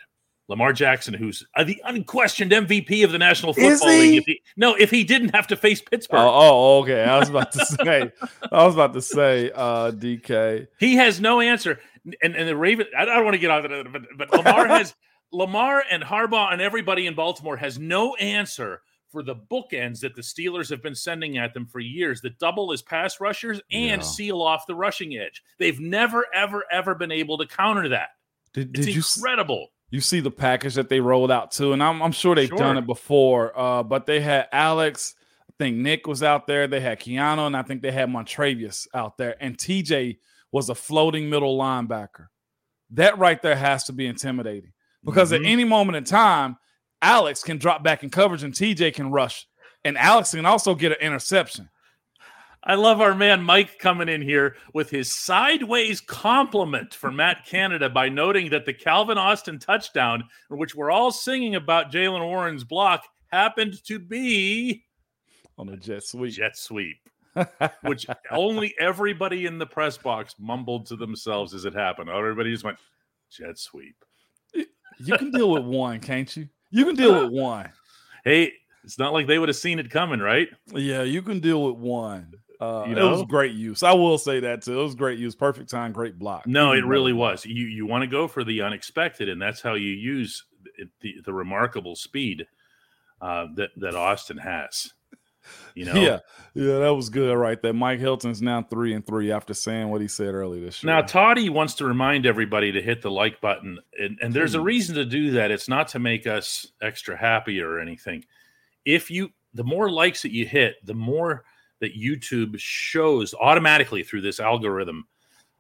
Lamar Jackson, who's uh, the unquestioned MVP of the National Is Football he? League. If he, no, if he didn't have to face Pittsburgh. Oh, oh, okay. I was about to say, I was about to say, uh, DK. He has no answer. And and the Raven, I don't want to get out of it, but, but Lamar *laughs* has Lamar and Harbaugh and everybody in Baltimore has no answer for the bookends that the Steelers have been sending at them for years that double as pass rushers and Yeah. seal off the rushing edge. They've never, ever, ever been able to counter that. Did, It's did you s- incredible. you see the package that they rolled out too? And I'm, I'm sure they've Sure. done it before. Uh, but they had Alex. I think Nick was out there. They had Keanu, and I think they had Montravius out there. And TJ was a floating middle linebacker. That right there has to be intimidating because at Mhm. any moment in time, Alex can drop back in coverage and TJ can rush, and Alex can also get an interception. I love our man Mike coming in here with his sideways compliment for Matt Canada by noting that the Calvin Austin touchdown, which we're all singing about Jaylen Warren's block, happened to be on a jet sweep. jet sweep, *laughs* which only everybody in the press box mumbled to themselves as it happened. Everybody just went jet sweep. You can deal with one, can't you? You can deal with one. Hey, it's not like they would have seen it coming, right? Yeah, you can deal with one. Uh, You It was great use. I will say that too. It was great use. Perfect time, great block. No, it really was. You you want to go for the unexpected, and that's how you use the, the, the remarkable speed uh, that that Austin has. You *laughs* know. Yeah, yeah, that was good right there. Mike Hilton's now three and three after saying what he said earlier this year. Now, Toddy wants to remind everybody to hit the like button, and, and there's a reason to do that. It's not to make us extra happy or anything. If you, the more likes that you hit, the more that YouTube shows automatically through this algorithm.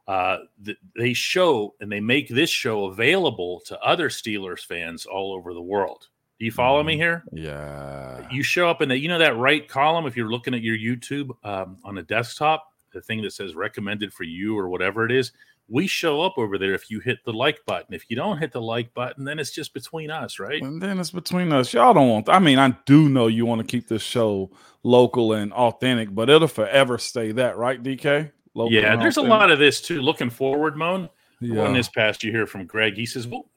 Uh, th- they show and they make this show available to other Steelers fans all over the world. Do you follow me Mhm. here? yeah, you show up in that you know that right column if you're looking at your youtube um, on a desktop the thing that says recommended for you or whatever it is we show up over there if you hit the like button if you don't hit the like button then it's just between us right and then it's between us. Y'all don't want. I mean, I do know you want to keep this show local and authentic, but it'll forever stay that, right, DK? Local yeah there's a lot of this too looking forward moan Yeah. on this past you hear from greg he says well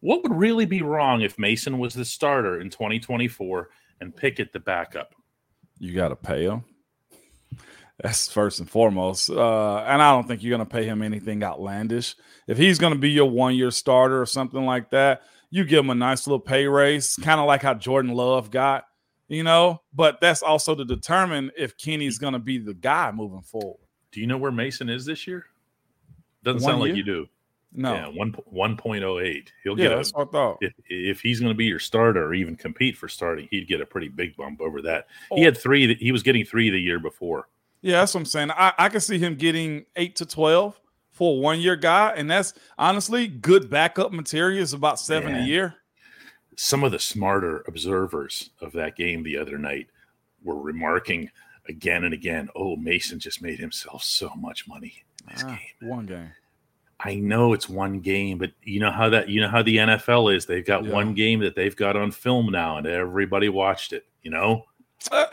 what would really be wrong if mason was the starter in 2024 and pickett the backup you got to pay him. That's first and foremost. Uh, and I don't think you're going to pay him anything outlandish. If he's going to be your one year starter or something like that, you give him a nice little pay raise, kind of like how Jordan Love got, you know. But that's also to determine if Kenny's going to be the guy moving forward. do you know where mason is this year doesn't One sound like you do No. yeah one, 1.08 he'll Yeah, get a what I thought. if if he's going to be your starter or even compete for starting, he'd get a pretty big bump over that. He Oh. had three. that He was getting three the year before. Yeah, that's what I'm saying. I, I can see him getting eight to 12 for a one year guy. And that's honestly good backup material. Is about seven a year. Some of the smarter observers of that game the other night were remarking again and again, "Oh, Mason just made himself so much money in this Ah, game." one game. I know it's one game, but you know how that you know how the NFL is. They've got Yeah. one game that they've got on film now, and everybody watched it. You know, Uh,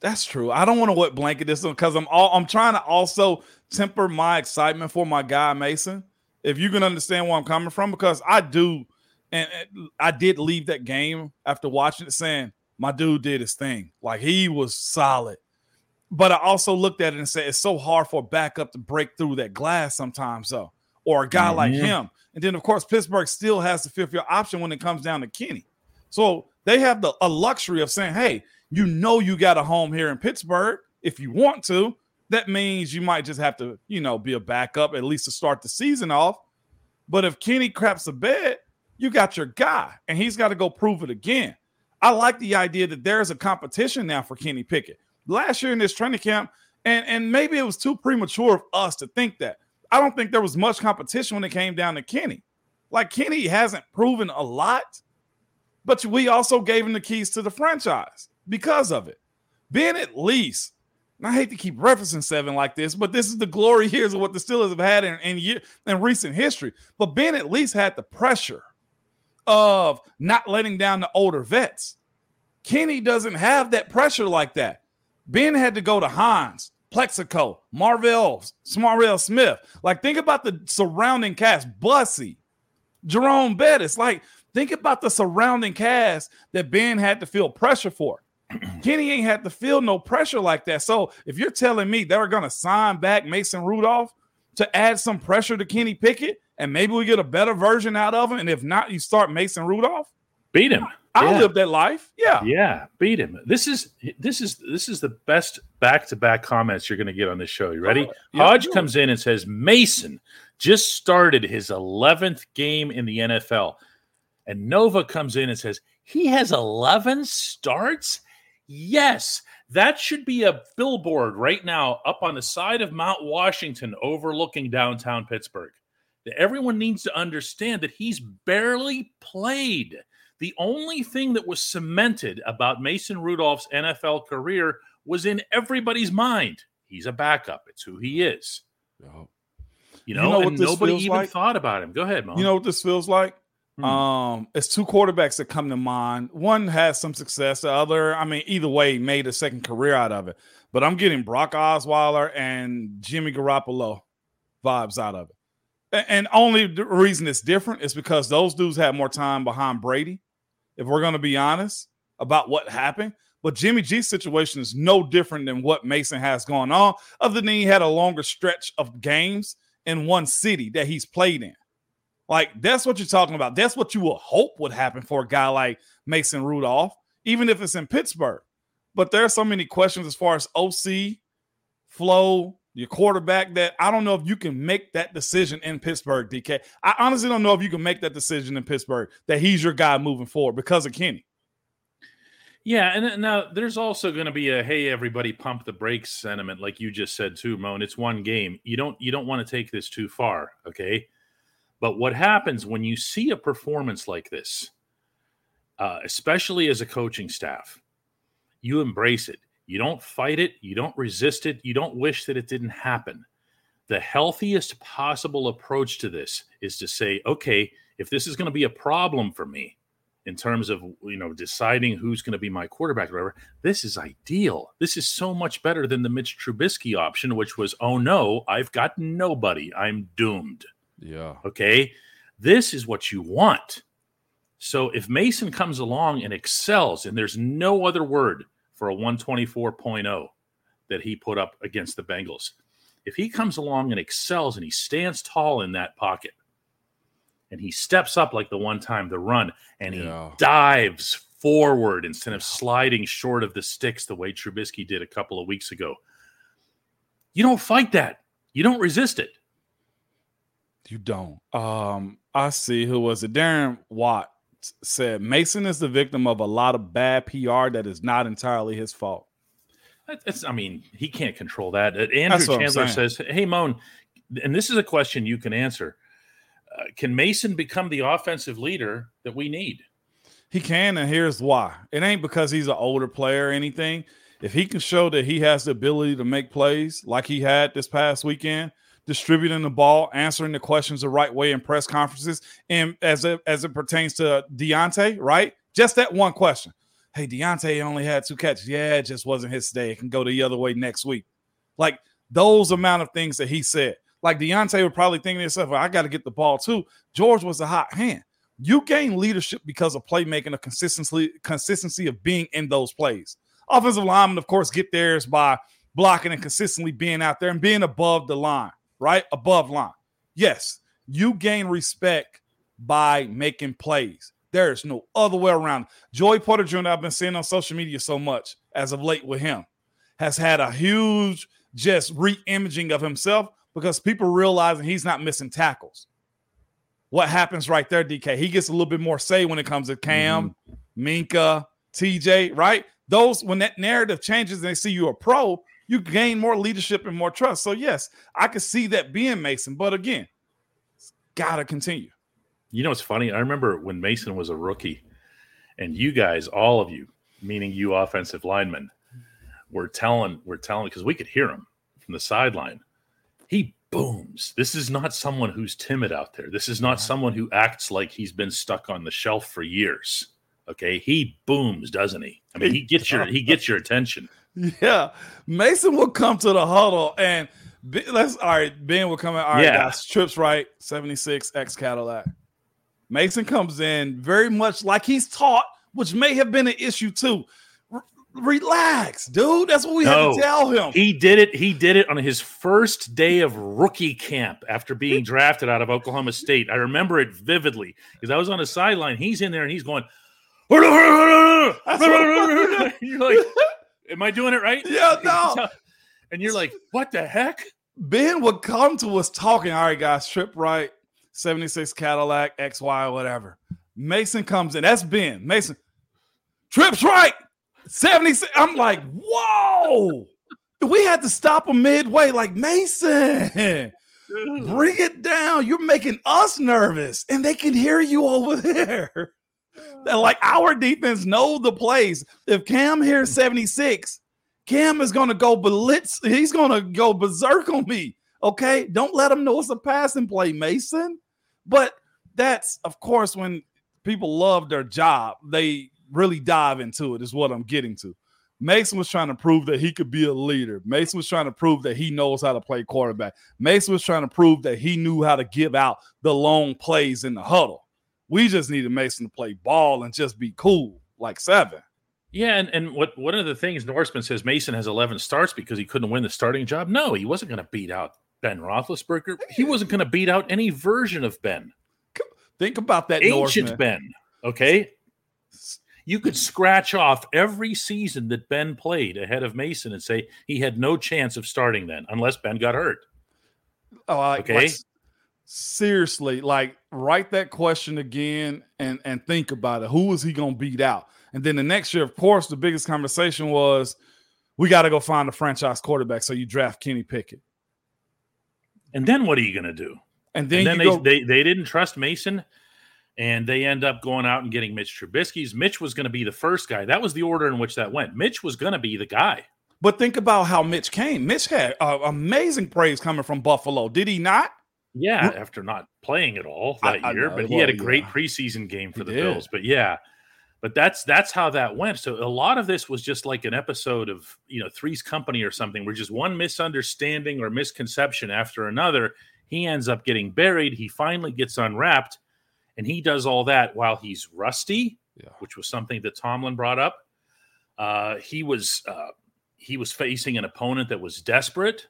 that's true. I don't want to wet blanket this one because I'm all I'm trying to also temper my excitement for my guy Mason. If you can understand where I'm coming from, because I do, and, and I did leave that game after watching it saying my dude did his thing. Like he was solid. But I also looked at it and said it's so hard for a backup to break through that glass sometimes, though, or a guy like Mhm. him. And then, of course, Pittsburgh still has the fifth year option when it comes down to Kenny. So they have the a luxury of saying, hey, you know you got a home here in Pittsburgh. If you want to, that means you might just have to, you know, be a backup at least to start the season off. But if Kenny craps a bed, you got your guy, and he's got to go prove it again. I like the idea that there's a competition now for Kenny Pickett. Last year in this training camp, and, and maybe it was too premature of us to think that. I don't think there was much competition when it came down to Kenny. Like Kenny hasn't proven a lot, but we also gave him the keys to the franchise because of it. Ben at least, and I hate to keep referencing seven like this, but this is the glory *laughs* years of what the Steelers have had in, in, year, in recent history. But Ben at least had the pressure of not letting down the older vets. Kenny doesn't have that pressure like that. Ben had to go to Hines, Plexico, Marvell, Smarrell Smith. Like, think about the surrounding cast. Bussy, Jerome Bettis. Like, think about the surrounding cast that Ben had to feel pressure for. *clears throat* Kenny ain't had to feel no pressure like that. So if you're telling me they're to sign back Mason Rudolph to add some pressure to Kenny Pickett and maybe we get a better version out of him, and if not, you start Mason Rudolph, beat him. I'll Yeah. live that life. Yeah. Yeah, beat him. This is this is this is the best back to back comments you're going to get on this show. You ready? Oh, yeah, Hodge comes in and says Mason just started his 11th game in the NFL, and Nova comes in and says he has 11 starts. Yes, that should be a billboard right now up on the side of Mount Washington, overlooking downtown Pittsburgh. That everyone needs to understand that he's barely played. The only thing that was cemented about Mason Rudolph's NFL career was in everybody's mind. He's a backup. It's who he is. You You know, know what and nobody even like? thought about him. Go ahead, Mo. You know what this feels like? Hmm. Um, it's two quarterbacks that come to mind. One has some success, the other, I mean, either way, made a second career out of it. But I'm getting Brock Osweiler and Jimmy Garoppolo vibes out of it. And only the reason it's different is because those dudes had more time behind Brady, if we're going to be honest about what happened. But Jimmy G's situation is no different than what Mason has going on, other than he had a longer stretch of games in one city that he's played in. Like that's what you're talking about. That's what you would hope would happen for a guy like Mason Rudolph, even if it's in Pittsburgh. But there are so many questions as far as OC, flow, your quarterback that I don't know if you can make that decision in Pittsburgh, DK. I honestly don't know if you can make that decision in Pittsburgh that he's your guy moving forward because of Kenny. Yeah, and now there's also going to be a hey everybody pump the brakes sentiment like you just said too, Moan. It's one game. You don't you don't want to take this too far, okay? But what happens when you see a performance like this, uh, especially as a coaching staff, you embrace it. You don't fight it. You don't resist it. You don't wish that it didn't happen. The healthiest possible approach to this is to say, okay, if this is going to be a problem for me, in terms of you know deciding who's going to be my quarterback or whatever this is ideal this is so much better than the mitch trubisky option which was oh no i've got nobody i'm doomed Yeah. okay this is what you want so if mason comes along and excels and there's no other word for a 124.0 that he put up against the bengals if he comes along and excels and he stands tall in that pocket and he steps up like the one time the run and he dives forward instead of sliding short of the sticks the way Trubisky did a couple of weeks ago. You don't fight that. You don't resist it. You don't. Um, I see who was it? Darren Watt said Mason is the victim of a lot of bad PR that is not entirely his fault. That's, I mean, he can't control that. Uh, Andrew Chandler says, "Hey, Moan," and this is a question you can answer. Uh, can Mason become the offensive leader that we need? He can, and here's why. It ain't because he's an older player or anything. If he can show that he has the ability to make plays like he had this past weekend, distributing the ball, answering the questions the right way in press conferences, and as it, as it pertains to Deontay, right? Just that one question. Hey, Deontay only had two catches. Yeah, it just wasn't his day. It can go the other way next week. Like those amount of things that he said. Like Deontay would probably think to himself, well, I got to get the ball too. George was a hot hand. You gain leadership because of playmaking, a consistency, consistency of being in those plays. Offensive linemen, of course, get theirs by blocking and consistently being out there and being above the line, right? Above line. Yes, you gain respect by making plays. There is no other way around. Joey Porter Jr., I've been seeing on social media so much as of late with him, has had a huge just re-imaging of himself because people realizing he's not missing tackles. What happens right there, DK? He gets a little bit more say when it comes to Cam, mm-hmm. Minkah, TJ, right? Those when that narrative changes and they see you a pro, you gain more leadership and more trust. So yes, I could see that being Mason, but again, it's gotta continue. You know, it's funny. I remember when Mason was a rookie, and you guys, all of you, meaning you offensive linemen, were telling, were telling because we could hear him from the sideline. He booms. This is not someone who's timid out there. This is not someone who acts like he's been stuck on the shelf for years. Okay, he booms, doesn't he? I mean, he gets your he gets your attention. Yeah, Mason will come to the huddle and be, let's all right. Ben will come in. All right, Yeah. guys, trips right, seventy six X Cadillac. Mason comes in very much like he's taught, which may have been an issue too. R- relax, dude. That's what we have No, to tell him. He did it. He did it on his first day of rookie camp after being *laughs* drafted out of Oklahoma State. I remember it vividly because I was on the sideline. He's in there and he's going, *laughs* you're like, am I doing it right? Yeah, *laughs* no. And you're like, what the heck? Ben would come to us talking, all right, guys, trip right, 76 Cadillac, XY, whatever. Mason comes in. That's Ben. Mason, trips right, 76. I'm like, whoa. We had to stop him midway, like, Mason, *laughs* bring it down. You're making us nervous, and they can hear you over *laughs* there. Like our defense know the plays. If Cam hears 76, Cam is gonna go blitz. He's gonna go berserk on me. Okay, don't let him know it's a passing play, Mason. But that's of course when people love their job, they really dive into it. Is what I'm getting to. Mason was trying to prove that he could be a leader. Mason was trying to prove that he knows how to play quarterback. Mason was trying to prove that he knew how to give out the long plays in the huddle. We just needed Mason to play ball and just be cool, like seven. Yeah, and, and what one of the things Norseman says Mason has 11 starts because he couldn't win the starting job. No, he wasn't going to beat out Ben Roethlisberger. He wasn't going to beat out any version of Ben. Think about that Ancient Norseman. Ben. Okay, you could scratch off every season that Ben played ahead of Mason and say he had no chance of starting then, unless Ben got hurt. Oh, like, Okay. like, seriously, like write that question again and and think about it. Who is he going to beat out? And then the next year, of course, the biggest conversation was we got to go find a franchise quarterback. So you draft Kenny Pickett, And then what are you going to do? and then, and then they, go, they they didn't trust Mason, and they end up going out and getting Mitch Trubisky's. Mitch was going to be the first guy. That was the order in which that went. Mitch was going to be the guy. but think about how Mitch came. Mitch had uh, amazing praise coming from Buffalo, did he not? Yeah, after not playing at all that I year, know, but he had a great yeah. preseason game for He the did. Bills. But yeah, but that's that's how that went. So a lot of this was just like an episode of you know Three's Company or something, where just one misunderstanding or misconception after another. He ends up getting buried. He finally gets unwrapped, and he does all that while he's rusty, Yeah. which was something that Tomlin brought up. Uh, he was uh, he was facing an opponent that was desperate.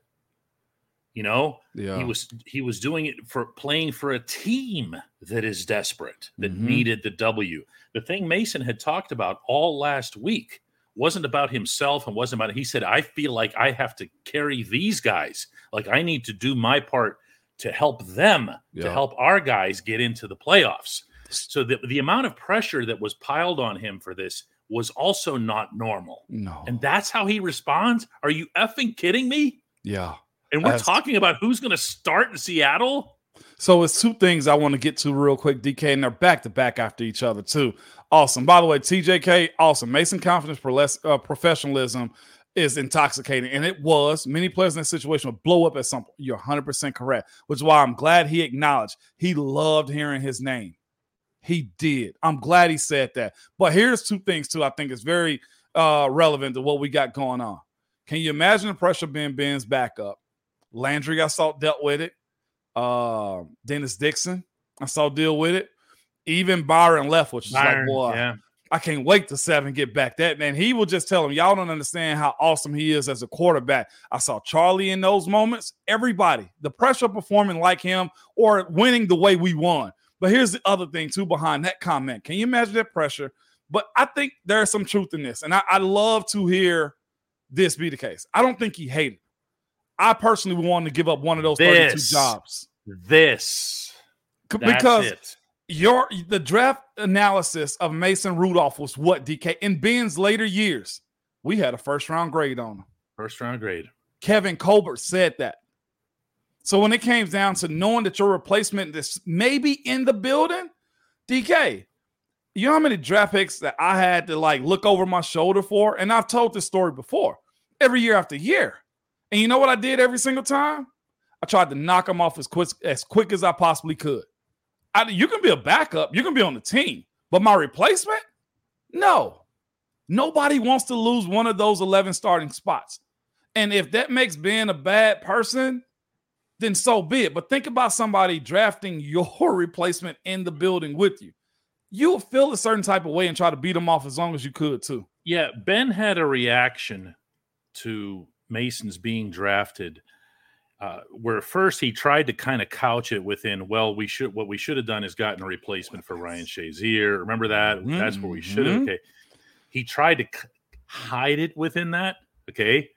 You know, Yeah. he was he was doing it for playing for a team that is desperate that Mhm. needed the W. The thing Mason had talked about all last week wasn't about himself and wasn't about he said I feel like I have to carry these guys. Like I need to do my part to help them to help our guys get into the playoffs. So the, the amount of pressure that was piled on him for this was also not normal. no. And that's how he responds? Are you effing kidding me? yeah. And we're That's- talking about who's going to start in Seattle? So it's two things I want to get to real quick, DK, and they're back to back after each other too. Awesome. By the way, TJK, awesome. Mason confidence, proles- uh, professionalism is intoxicating, and it was. Many players in that situation would blow up at some point. You're 100 percent correct, which is why I'm glad he acknowledged he loved hearing his name. He did. I'm glad he said that. But here's two things too. I think is very uh, relevant to what we got going on. Can you imagine the pressure being Ben's backup? Landry, I saw dealt with it uh Dennis Dixon. I saw deal with it. Even Byron left, which is Byron, like, boy, yeah. I can't wait to seven get back. That man, he will just tell him, y'all don't understand how awesome he is as a quarterback. I saw Charlie in those moments. Everybody, the pressure performing like him or winning the way we won. But here's the other thing too behind that comment. Can you imagine that pressure? But I think there's some truth in this, and I, I love to hear this be the case. I don't think he hated. I personally would want to give up one of those 32 jobs This. Because it. your the draft analysis of Mason Rudolph was what DK in Ben's later years. We had a first round grade on him. First round grade. Kevin Colbert said that. So when it came down to knowing that your replacement is maybe in the building, DK, you know how many draft picks that I had to like look over my shoulder for? And I've told this story before, every year after year. And you know what I did every single time? I tried to knock them off as quick as quick as I possibly could. I, you can be a backup, you can be on the team, but my replacement, no. Nobody wants to lose one of those 11 starting spots. And if that makes Ben a bad person, then so be it. But think about somebody drafting your *laughs* replacement in the building with you. You'll feel a certain type of way and try to beat them off as long as you could, too. Yeah, Ben had a reaction to Mason's being drafted uh, where first he tried to kind of couch it within, well, we should what we should have done is gotten a replacement for Ryan Shazier. Remember that? Mm-hmm. That's where we should have. Okay, he tried to c- hide it within that. Okay,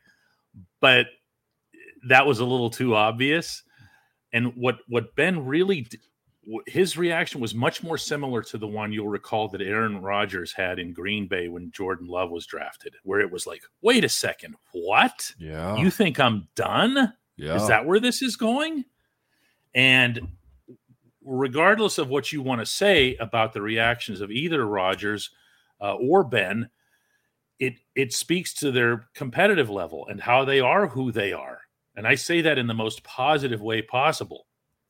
but that was a little too obvious. And what what Ben really his reaction was much more similar to the one you'll recall that Aaron Rodgers had in Green Bay when Jordan Love was drafted, where it was like, wait a second, what? Yeah. You think I'm done? Yeah. Is that where this is going? And regardless of what you want to say about the reactions of either Rodgers uh, or Ben, it it speaks to their competitive level and how they are who they are. And I say that in the most positive way possible.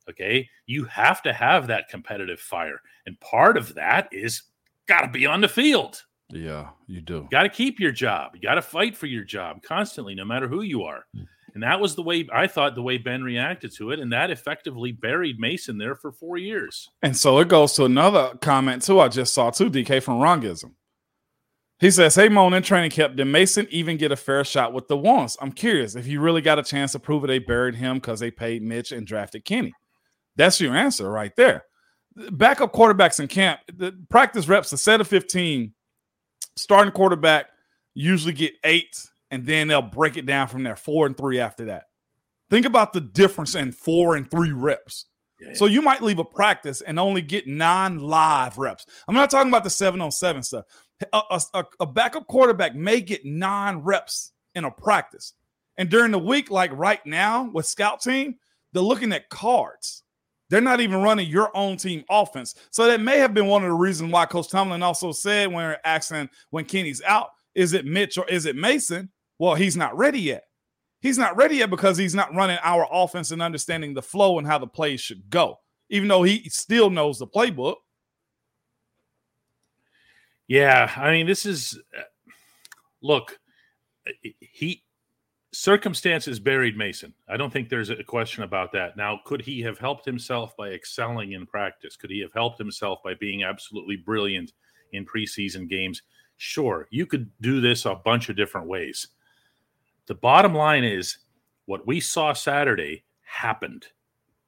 Okay. You have to have that competitive fire. And part of that is got to be on the field. Yeah, you do. Got to keep your job. You got to fight for your job constantly, no matter who you are. Hmm. And that was the way I thought the way Ben reacted to it. And that effectively buried Mason there for four years. And so it goes to another comment, too. I just saw, too, DK from Wrongism. He says, Hey, Moan in training camp, did Mason even get a fair shot with the ones? I'm curious if he really got a chance to prove it. They buried him because they paid Mitch and drafted Kenny. That's your answer right there. Backup quarterbacks in camp, the practice reps, a set of 15, starting quarterback usually get eight, and then they'll break it down from there, four and three after that. Think about the difference in four and three reps. Yeah. So you might leave a practice and only get nine live reps. I'm not talking about the seven on seven stuff. A, a, a, backup quarterback may get nine reps in a practice. And during the week, like right now with scout team, they're looking at cards. They're not even running your own team offense. So that may have been one of the reasons why Coach Tomlin also said when asking when Kenny's out, is it Mitch or is it Mason? Well, he's not ready yet. He's not ready yet because he's not running our offense and understanding the flow and how the plays should go, even though he still knows the playbook. Yeah, I mean, this is uh, look, he circumstances buried Mason. I don't think there's a question about that. Now, could he have helped himself by excelling in practice? Could he have helped himself by being absolutely brilliant in preseason games? Sure, you could do this a bunch of different ways. The bottom line is what we saw Saturday happened.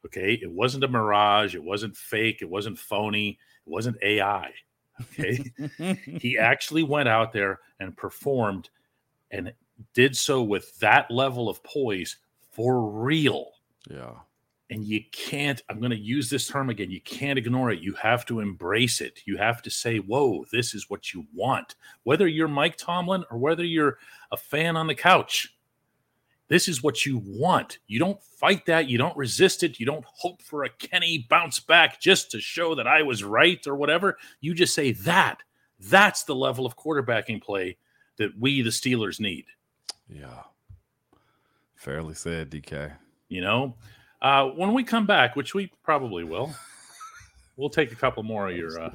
Okay. It wasn't a mirage. It wasn't fake. It wasn't phony. It wasn't AI. Okay. *laughs* he actually went out there and performed and did so with that level of poise for real. Yeah. And you can't, I'm going to use this term again. You can't ignore it. You have to embrace it. You have to say, whoa, this is what you want. Whether you're Mike Tomlin or whether you're a fan on the couch, this is what you want. You don't fight that. You don't resist it. You don't hope for a Kenny bounce back just to show that I was right or whatever. You just say that. That's the level of quarterbacking play that we, the Steelers, need. Yeah. Fairly said, DK. You know, uh, when we come back, which we probably will, we'll take a couple more of your uh,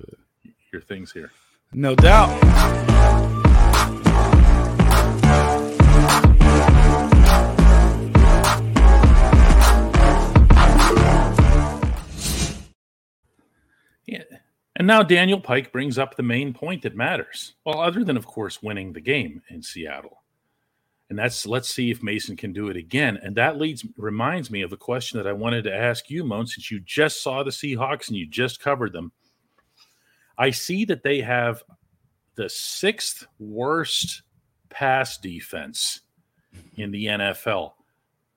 your things here. No doubt. Yeah. And now Daniel Pike brings up the main point that matters. Well, other than, of course, winning the game in Seattle. And that's let's see if Mason can do it again. And that leads reminds me of a question that I wanted to ask you, Moan, since you just saw the Seahawks and you just covered them. I see that they have the sixth worst pass defense in the NFL.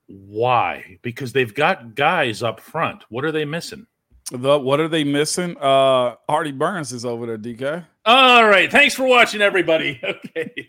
Why? Because they've got guys up front. What are they missing? The, what are they missing? Uh Artie Burns is over there, DK. All right. Thanks for watching, everybody. *laughs* Okay.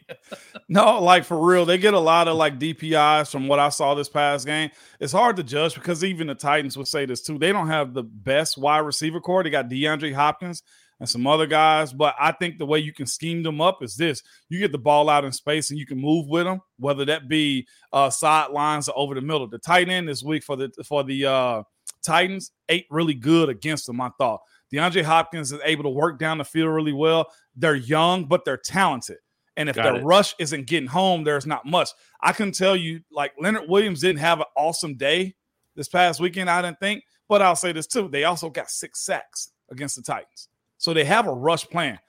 no, like for real, they get a lot of like DPIs from what I saw this past game. It's hard to judge because even the Titans would say this too. They don't have the best wide receiver corps. They got DeAndre Hopkins and some other guys, but I think the way you can scheme them up is this: you get the ball out in space and you can move with them, whether that be uh sidelines or over the middle. The tight end this week for the for the uh Titans ate really good against them. I thought DeAndre Hopkins is able to work down the field really well. They're young, but they're talented. And if Got the it. rush isn't getting home, there's not much. I can tell you, like Leonard Williams didn't have an awesome day this past weekend, I didn't think. But I'll say this too: they also got six sacks against the Titans, so they have a rush plan.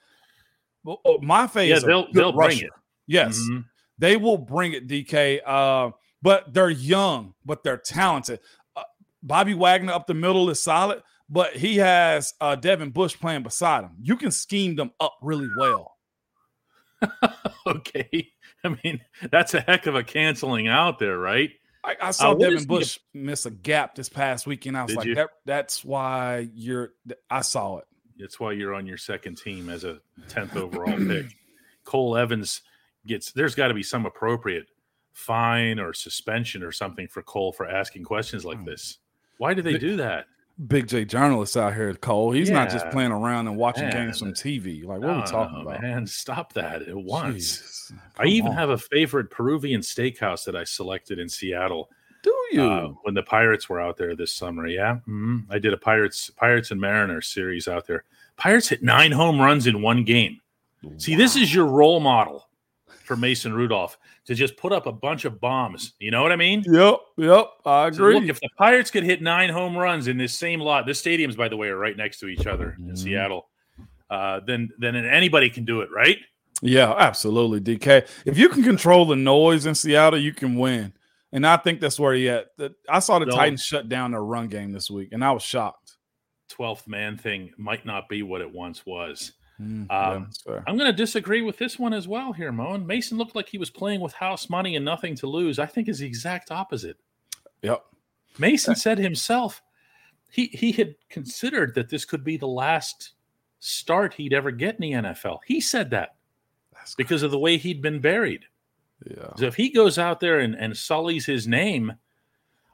But oh, my face, yeah, they'll they'll rusher. bring it. Yes, mm-hmm. they will bring it. DK, uh, but they're young, but they're talented. Bobby Wagner up the middle is solid, but he has uh, Devin Bush playing beside him. You can scheme them up really well. *laughs* okay. I mean, that's a heck of a canceling out there, right? I, I saw Uh, Devin is the- Bush miss a gap this past weekend. I was Did like, that, that's why you're. I saw it. That's why you're on your second team as a 10th overall pick. *clears throat* Cole Evans gets, there's got to be some appropriate fine or suspension or something for Cole for asking questions Hmm. like this. Why do they do that? Big J journalist out here, Cole. He's not just playing around and watching Man. games from TV. Like, what are we talking no, about? Man, stop that at once. I even on. have a favorite Peruvian steakhouse that I selected in Seattle Do you? uh, when the Pirates were out there this summer. Yeah, mhm. I did a Pirates Pirates and Mariners series out there. Pirates hit nine home runs in one game. See, this is your role model for Mason Rudolph to just put up a bunch of bombs. You know what I mean? yep, yep. I So agree. look, if the Pirates could hit nine home runs in this same lot, the stadiums, by the way, are right next to each other in Mhm. Seattle. Uh, then, then anybody can do it, right? Yeah, absolutely, DK. If you can control the noise in Seattle, you can win. And I think that's where he at. The- I saw the No. Titans shut down their run game this week, and I was shocked. Twelfth man thing might not be what it once was. Mm, Um. I'm going to disagree with this one as well here, Moen. Mason looked like he was playing with house money and nothing to lose. I think is the exact opposite. Yep. Mason *laughs* said himself he he had considered that this could be the last start he'd ever get in the NFL. He said that That's because of the way he'd been buried. yeah. So if he goes out there and, and sullies his name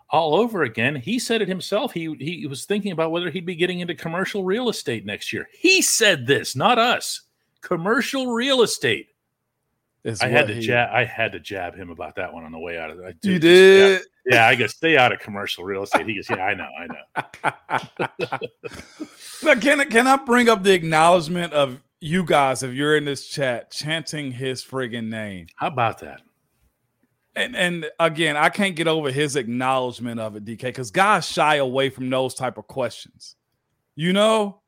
all over again, he said it himself. He he was thinking about whether he'd be getting into commercial real estate next year. He said this, not us. Commercial real estate. It's I had to he- jab. I had to jab him about that one on the way out of there. I You did. Yeah, yeah, I go stay out of commercial real estate. He goes, yeah, I know, I know. *laughs* Now, can, I- can I bring up the acknowledgement of you guys, if you're in this chat, chanting his friggin' name? How about that? And and again, I can't get over his acknowledgement of it, DK, because guys shy away from those type of questions. You know,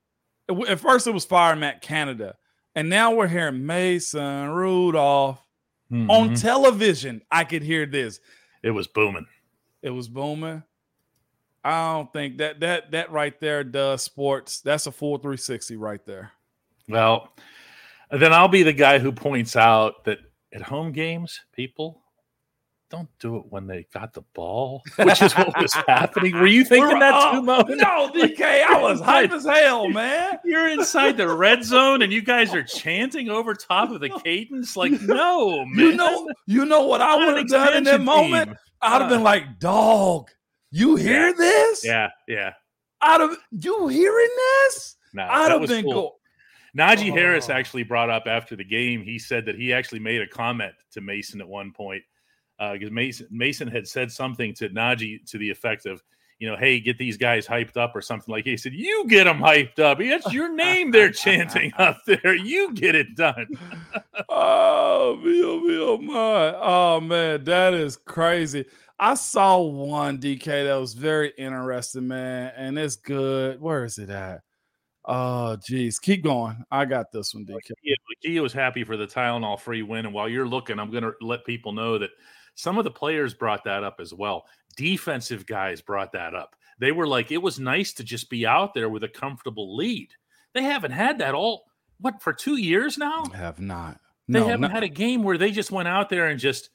At- at first it was Fire Matt Canada, and now we're hearing Mason Rudolph on Mhm. television. I could hear this. It was booming. It was booming. I don't think that that that right there does sports. That's a full 360 right there. Well, then I'll be the guy who points out that at home games, people don't do it when they got the ball, which is what was happening. Were you thinking We're- that too, Mo? No, DK, I *laughs* was hype as hell, man. You're inside the red zone and you guys are *laughs* chanting over top of the cadence. Like, no, man. You know, you know what I would have done in that moment? team. I'd have been Uh. like, dog, you hear this? Yeah, yeah. I'd have you hearing this? No, I'd have been cool. cool. Najee Harris Oh. actually brought up after the game. He said that he actually made a comment to Mason at one point Uh, because Mason Mason had said something to Najee to the effect of, you know, hey, get these guys hyped up or something like. That. He said, "You get them hyped up. It's your name they're chanting *laughs* up there. You get it done." *laughs* Oh, Bill, Bill, my. Oh man, that is crazy. I saw one DK that was very interesting, man, and it's good. Where is it at? Oh, geez, keep going. I got this one, DK. Yeah, Lakia was happy for the Tylenol free win. And while you're looking, I'm going to let people know that some of the players brought that up as well. Defensive guys brought that up. They were like, it was nice to just be out there with a comfortable lead. They haven't had that all, what, for two years now? Have not. They No, haven't no- had a game where they just went out there and just,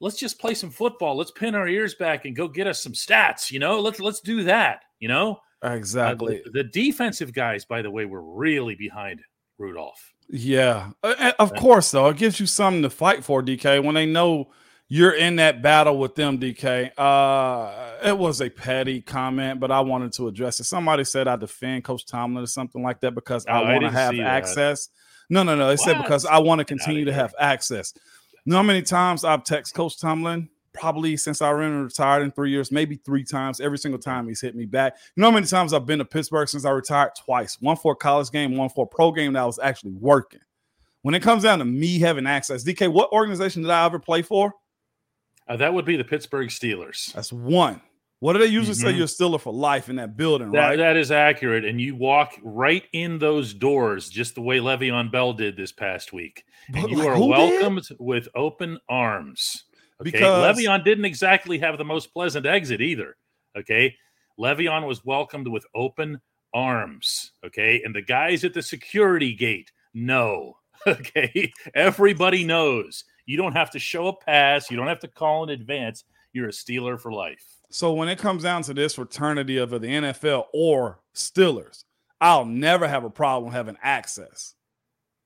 let's just play some football. Let's pin our ears back and go get us some stats. You know, let's let's do that. You know, Uh, exactly. the, the defensive guys, by the way, were really behind Rudolph. Yeah, Uh, uh, of course. Though it gives you something to fight for, DK. When they know you're in that battle with them, DK. Uh, it was a petty comment, but I wanted to address it. Somebody said I defend Coach Tomlin or something like that because Oh, I I want to didn't have see that. access. No, no, no. They said because I want to continue to have access. You know how many times I've texted Coach Tomlin? Probably since I ran and retired in three years, maybe three times. Every single time he's hit me back. You know how many times I've been to Pittsburgh since I retired? Twice. One for a college game, one for a pro game that I was actually working. When it comes down to me having access, DK, what organization did I ever play for? Uh, that would be the Pittsburgh Steelers. That's one. What do they usually say? Mhm. You're a Steeler for life in that building, That, right? that is accurate. And you walk right in those doors, just the way Le'Veon Bell did this past week. And you like, are who did? welcomed with open arms. Okay. Because- Le'Veon didn't exactly have the most pleasant exit either. Okay. Le'Veon was welcomed with open arms. Okay. And the guys at the security gate know. *laughs* Okay. Everybody knows. You don't have to show a pass. You don't have to call in advance. You're a Steeler for life. So when it comes down to this fraternity of the NFL or Steelers, I'll never have a problem having access.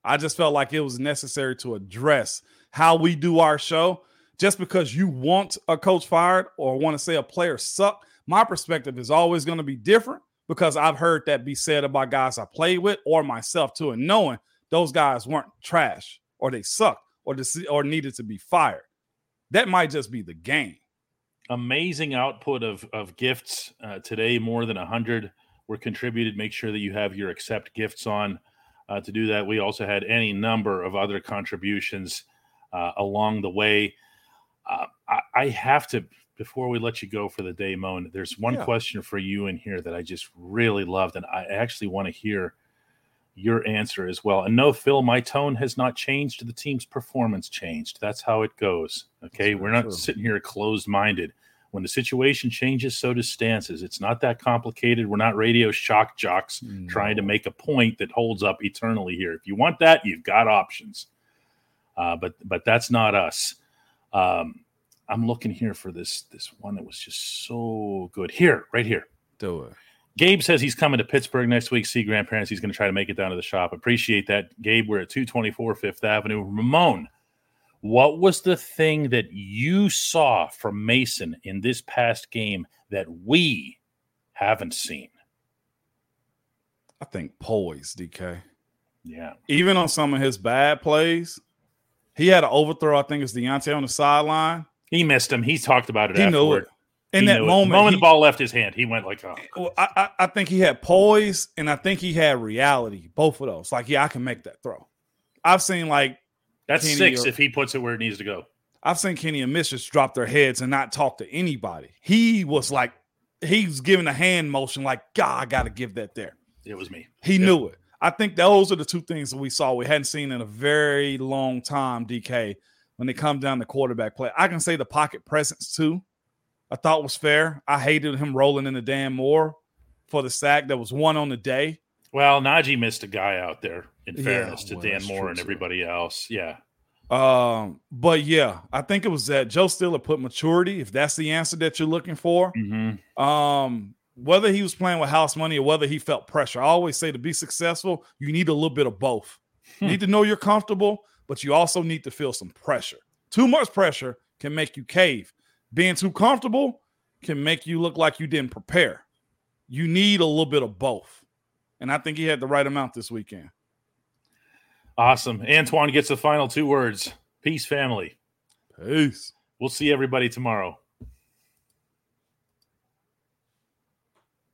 I just felt like it was necessary to address how we do our show. Just because you want a coach fired or want to say a player suck, my perspective is always going to be different because I've heard that be said about guys I played with or myself too, and knowing those guys weren't trash or they sucked or dis- or needed to be fired. That might just be the game. amazing output of of gifts uh, today. More than hundred were contributed. Make sure that you have your accept gifts on uh, to do that. We also had any number of other contributions uh, along the way. Uh, I, I have to before we let you go for the day, Moan. There's one Yeah. question for you in here that I just really loved, and I actually want to hear your answer as well. And no, Phil, my tone has not changed. The team's performance changed. That's how it goes. Okay. We're not true. sitting here closed minded. When the situation changes, so does stances. It's not that complicated. We're not radio shock jocks trying to make a point that holds up eternally here. If you want that, you've got options. Uh, but but that's not us. Um, I'm looking here for this this one that was just so good. Here, right here. Do it. Gabe says he's coming to Pittsburgh next week. See grandparents. He's going to try to make it down to the shop. Appreciate that, Gabe. We're at 224 Fifth Avenue. Ramon, what was the thing that you saw from Mason in this past game that we haven't seen? I think poise, DK. Yeah. Even on some of his bad plays, he had an overthrow. I think it's Diontae on the sideline. He missed him. He talked about it He knew it. In that moment, the moment he- the ball left his hand, he went like, oh. Well, I, I, I think he had poise and I think he had reality. Both of those. Like, yeah, I can make that throw. I've seen like That's Kenny six or- if he puts it where it needs to go. I've seen Kenny and just drop their heads and not talk to anybody. He was like, he's giving a hand motion, like, God, I got to give that there. It was me. He knew it. I think those are the two things that we saw we hadn't seen in a very long time, DK, when it comes down to quarterback play. I can say the pocket presence too. I thought was fair. I hated him rolling into Dan Moore for the sack. That was one on the day. Well, Najee missed a guy out there, in Yeah, fairness to well, Dan Moore and everybody else. Yeah. Um, but yeah, I think it was that Joe Stiller put maturity, if that's the answer that you're looking for. Mm-hmm. Um, whether he was playing with house money or whether he felt pressure. I always say to be successful, you need a little bit of both. You need to know you're comfortable, but you also need to feel some pressure. Too much pressure can make you cave. Being too comfortable can make you look like you didn't prepare. You need a little bit of both. And I think he had the right amount this weekend. Awesome. Antoine gets the final two words. Peace, family. Peace. We'll see everybody tomorrow.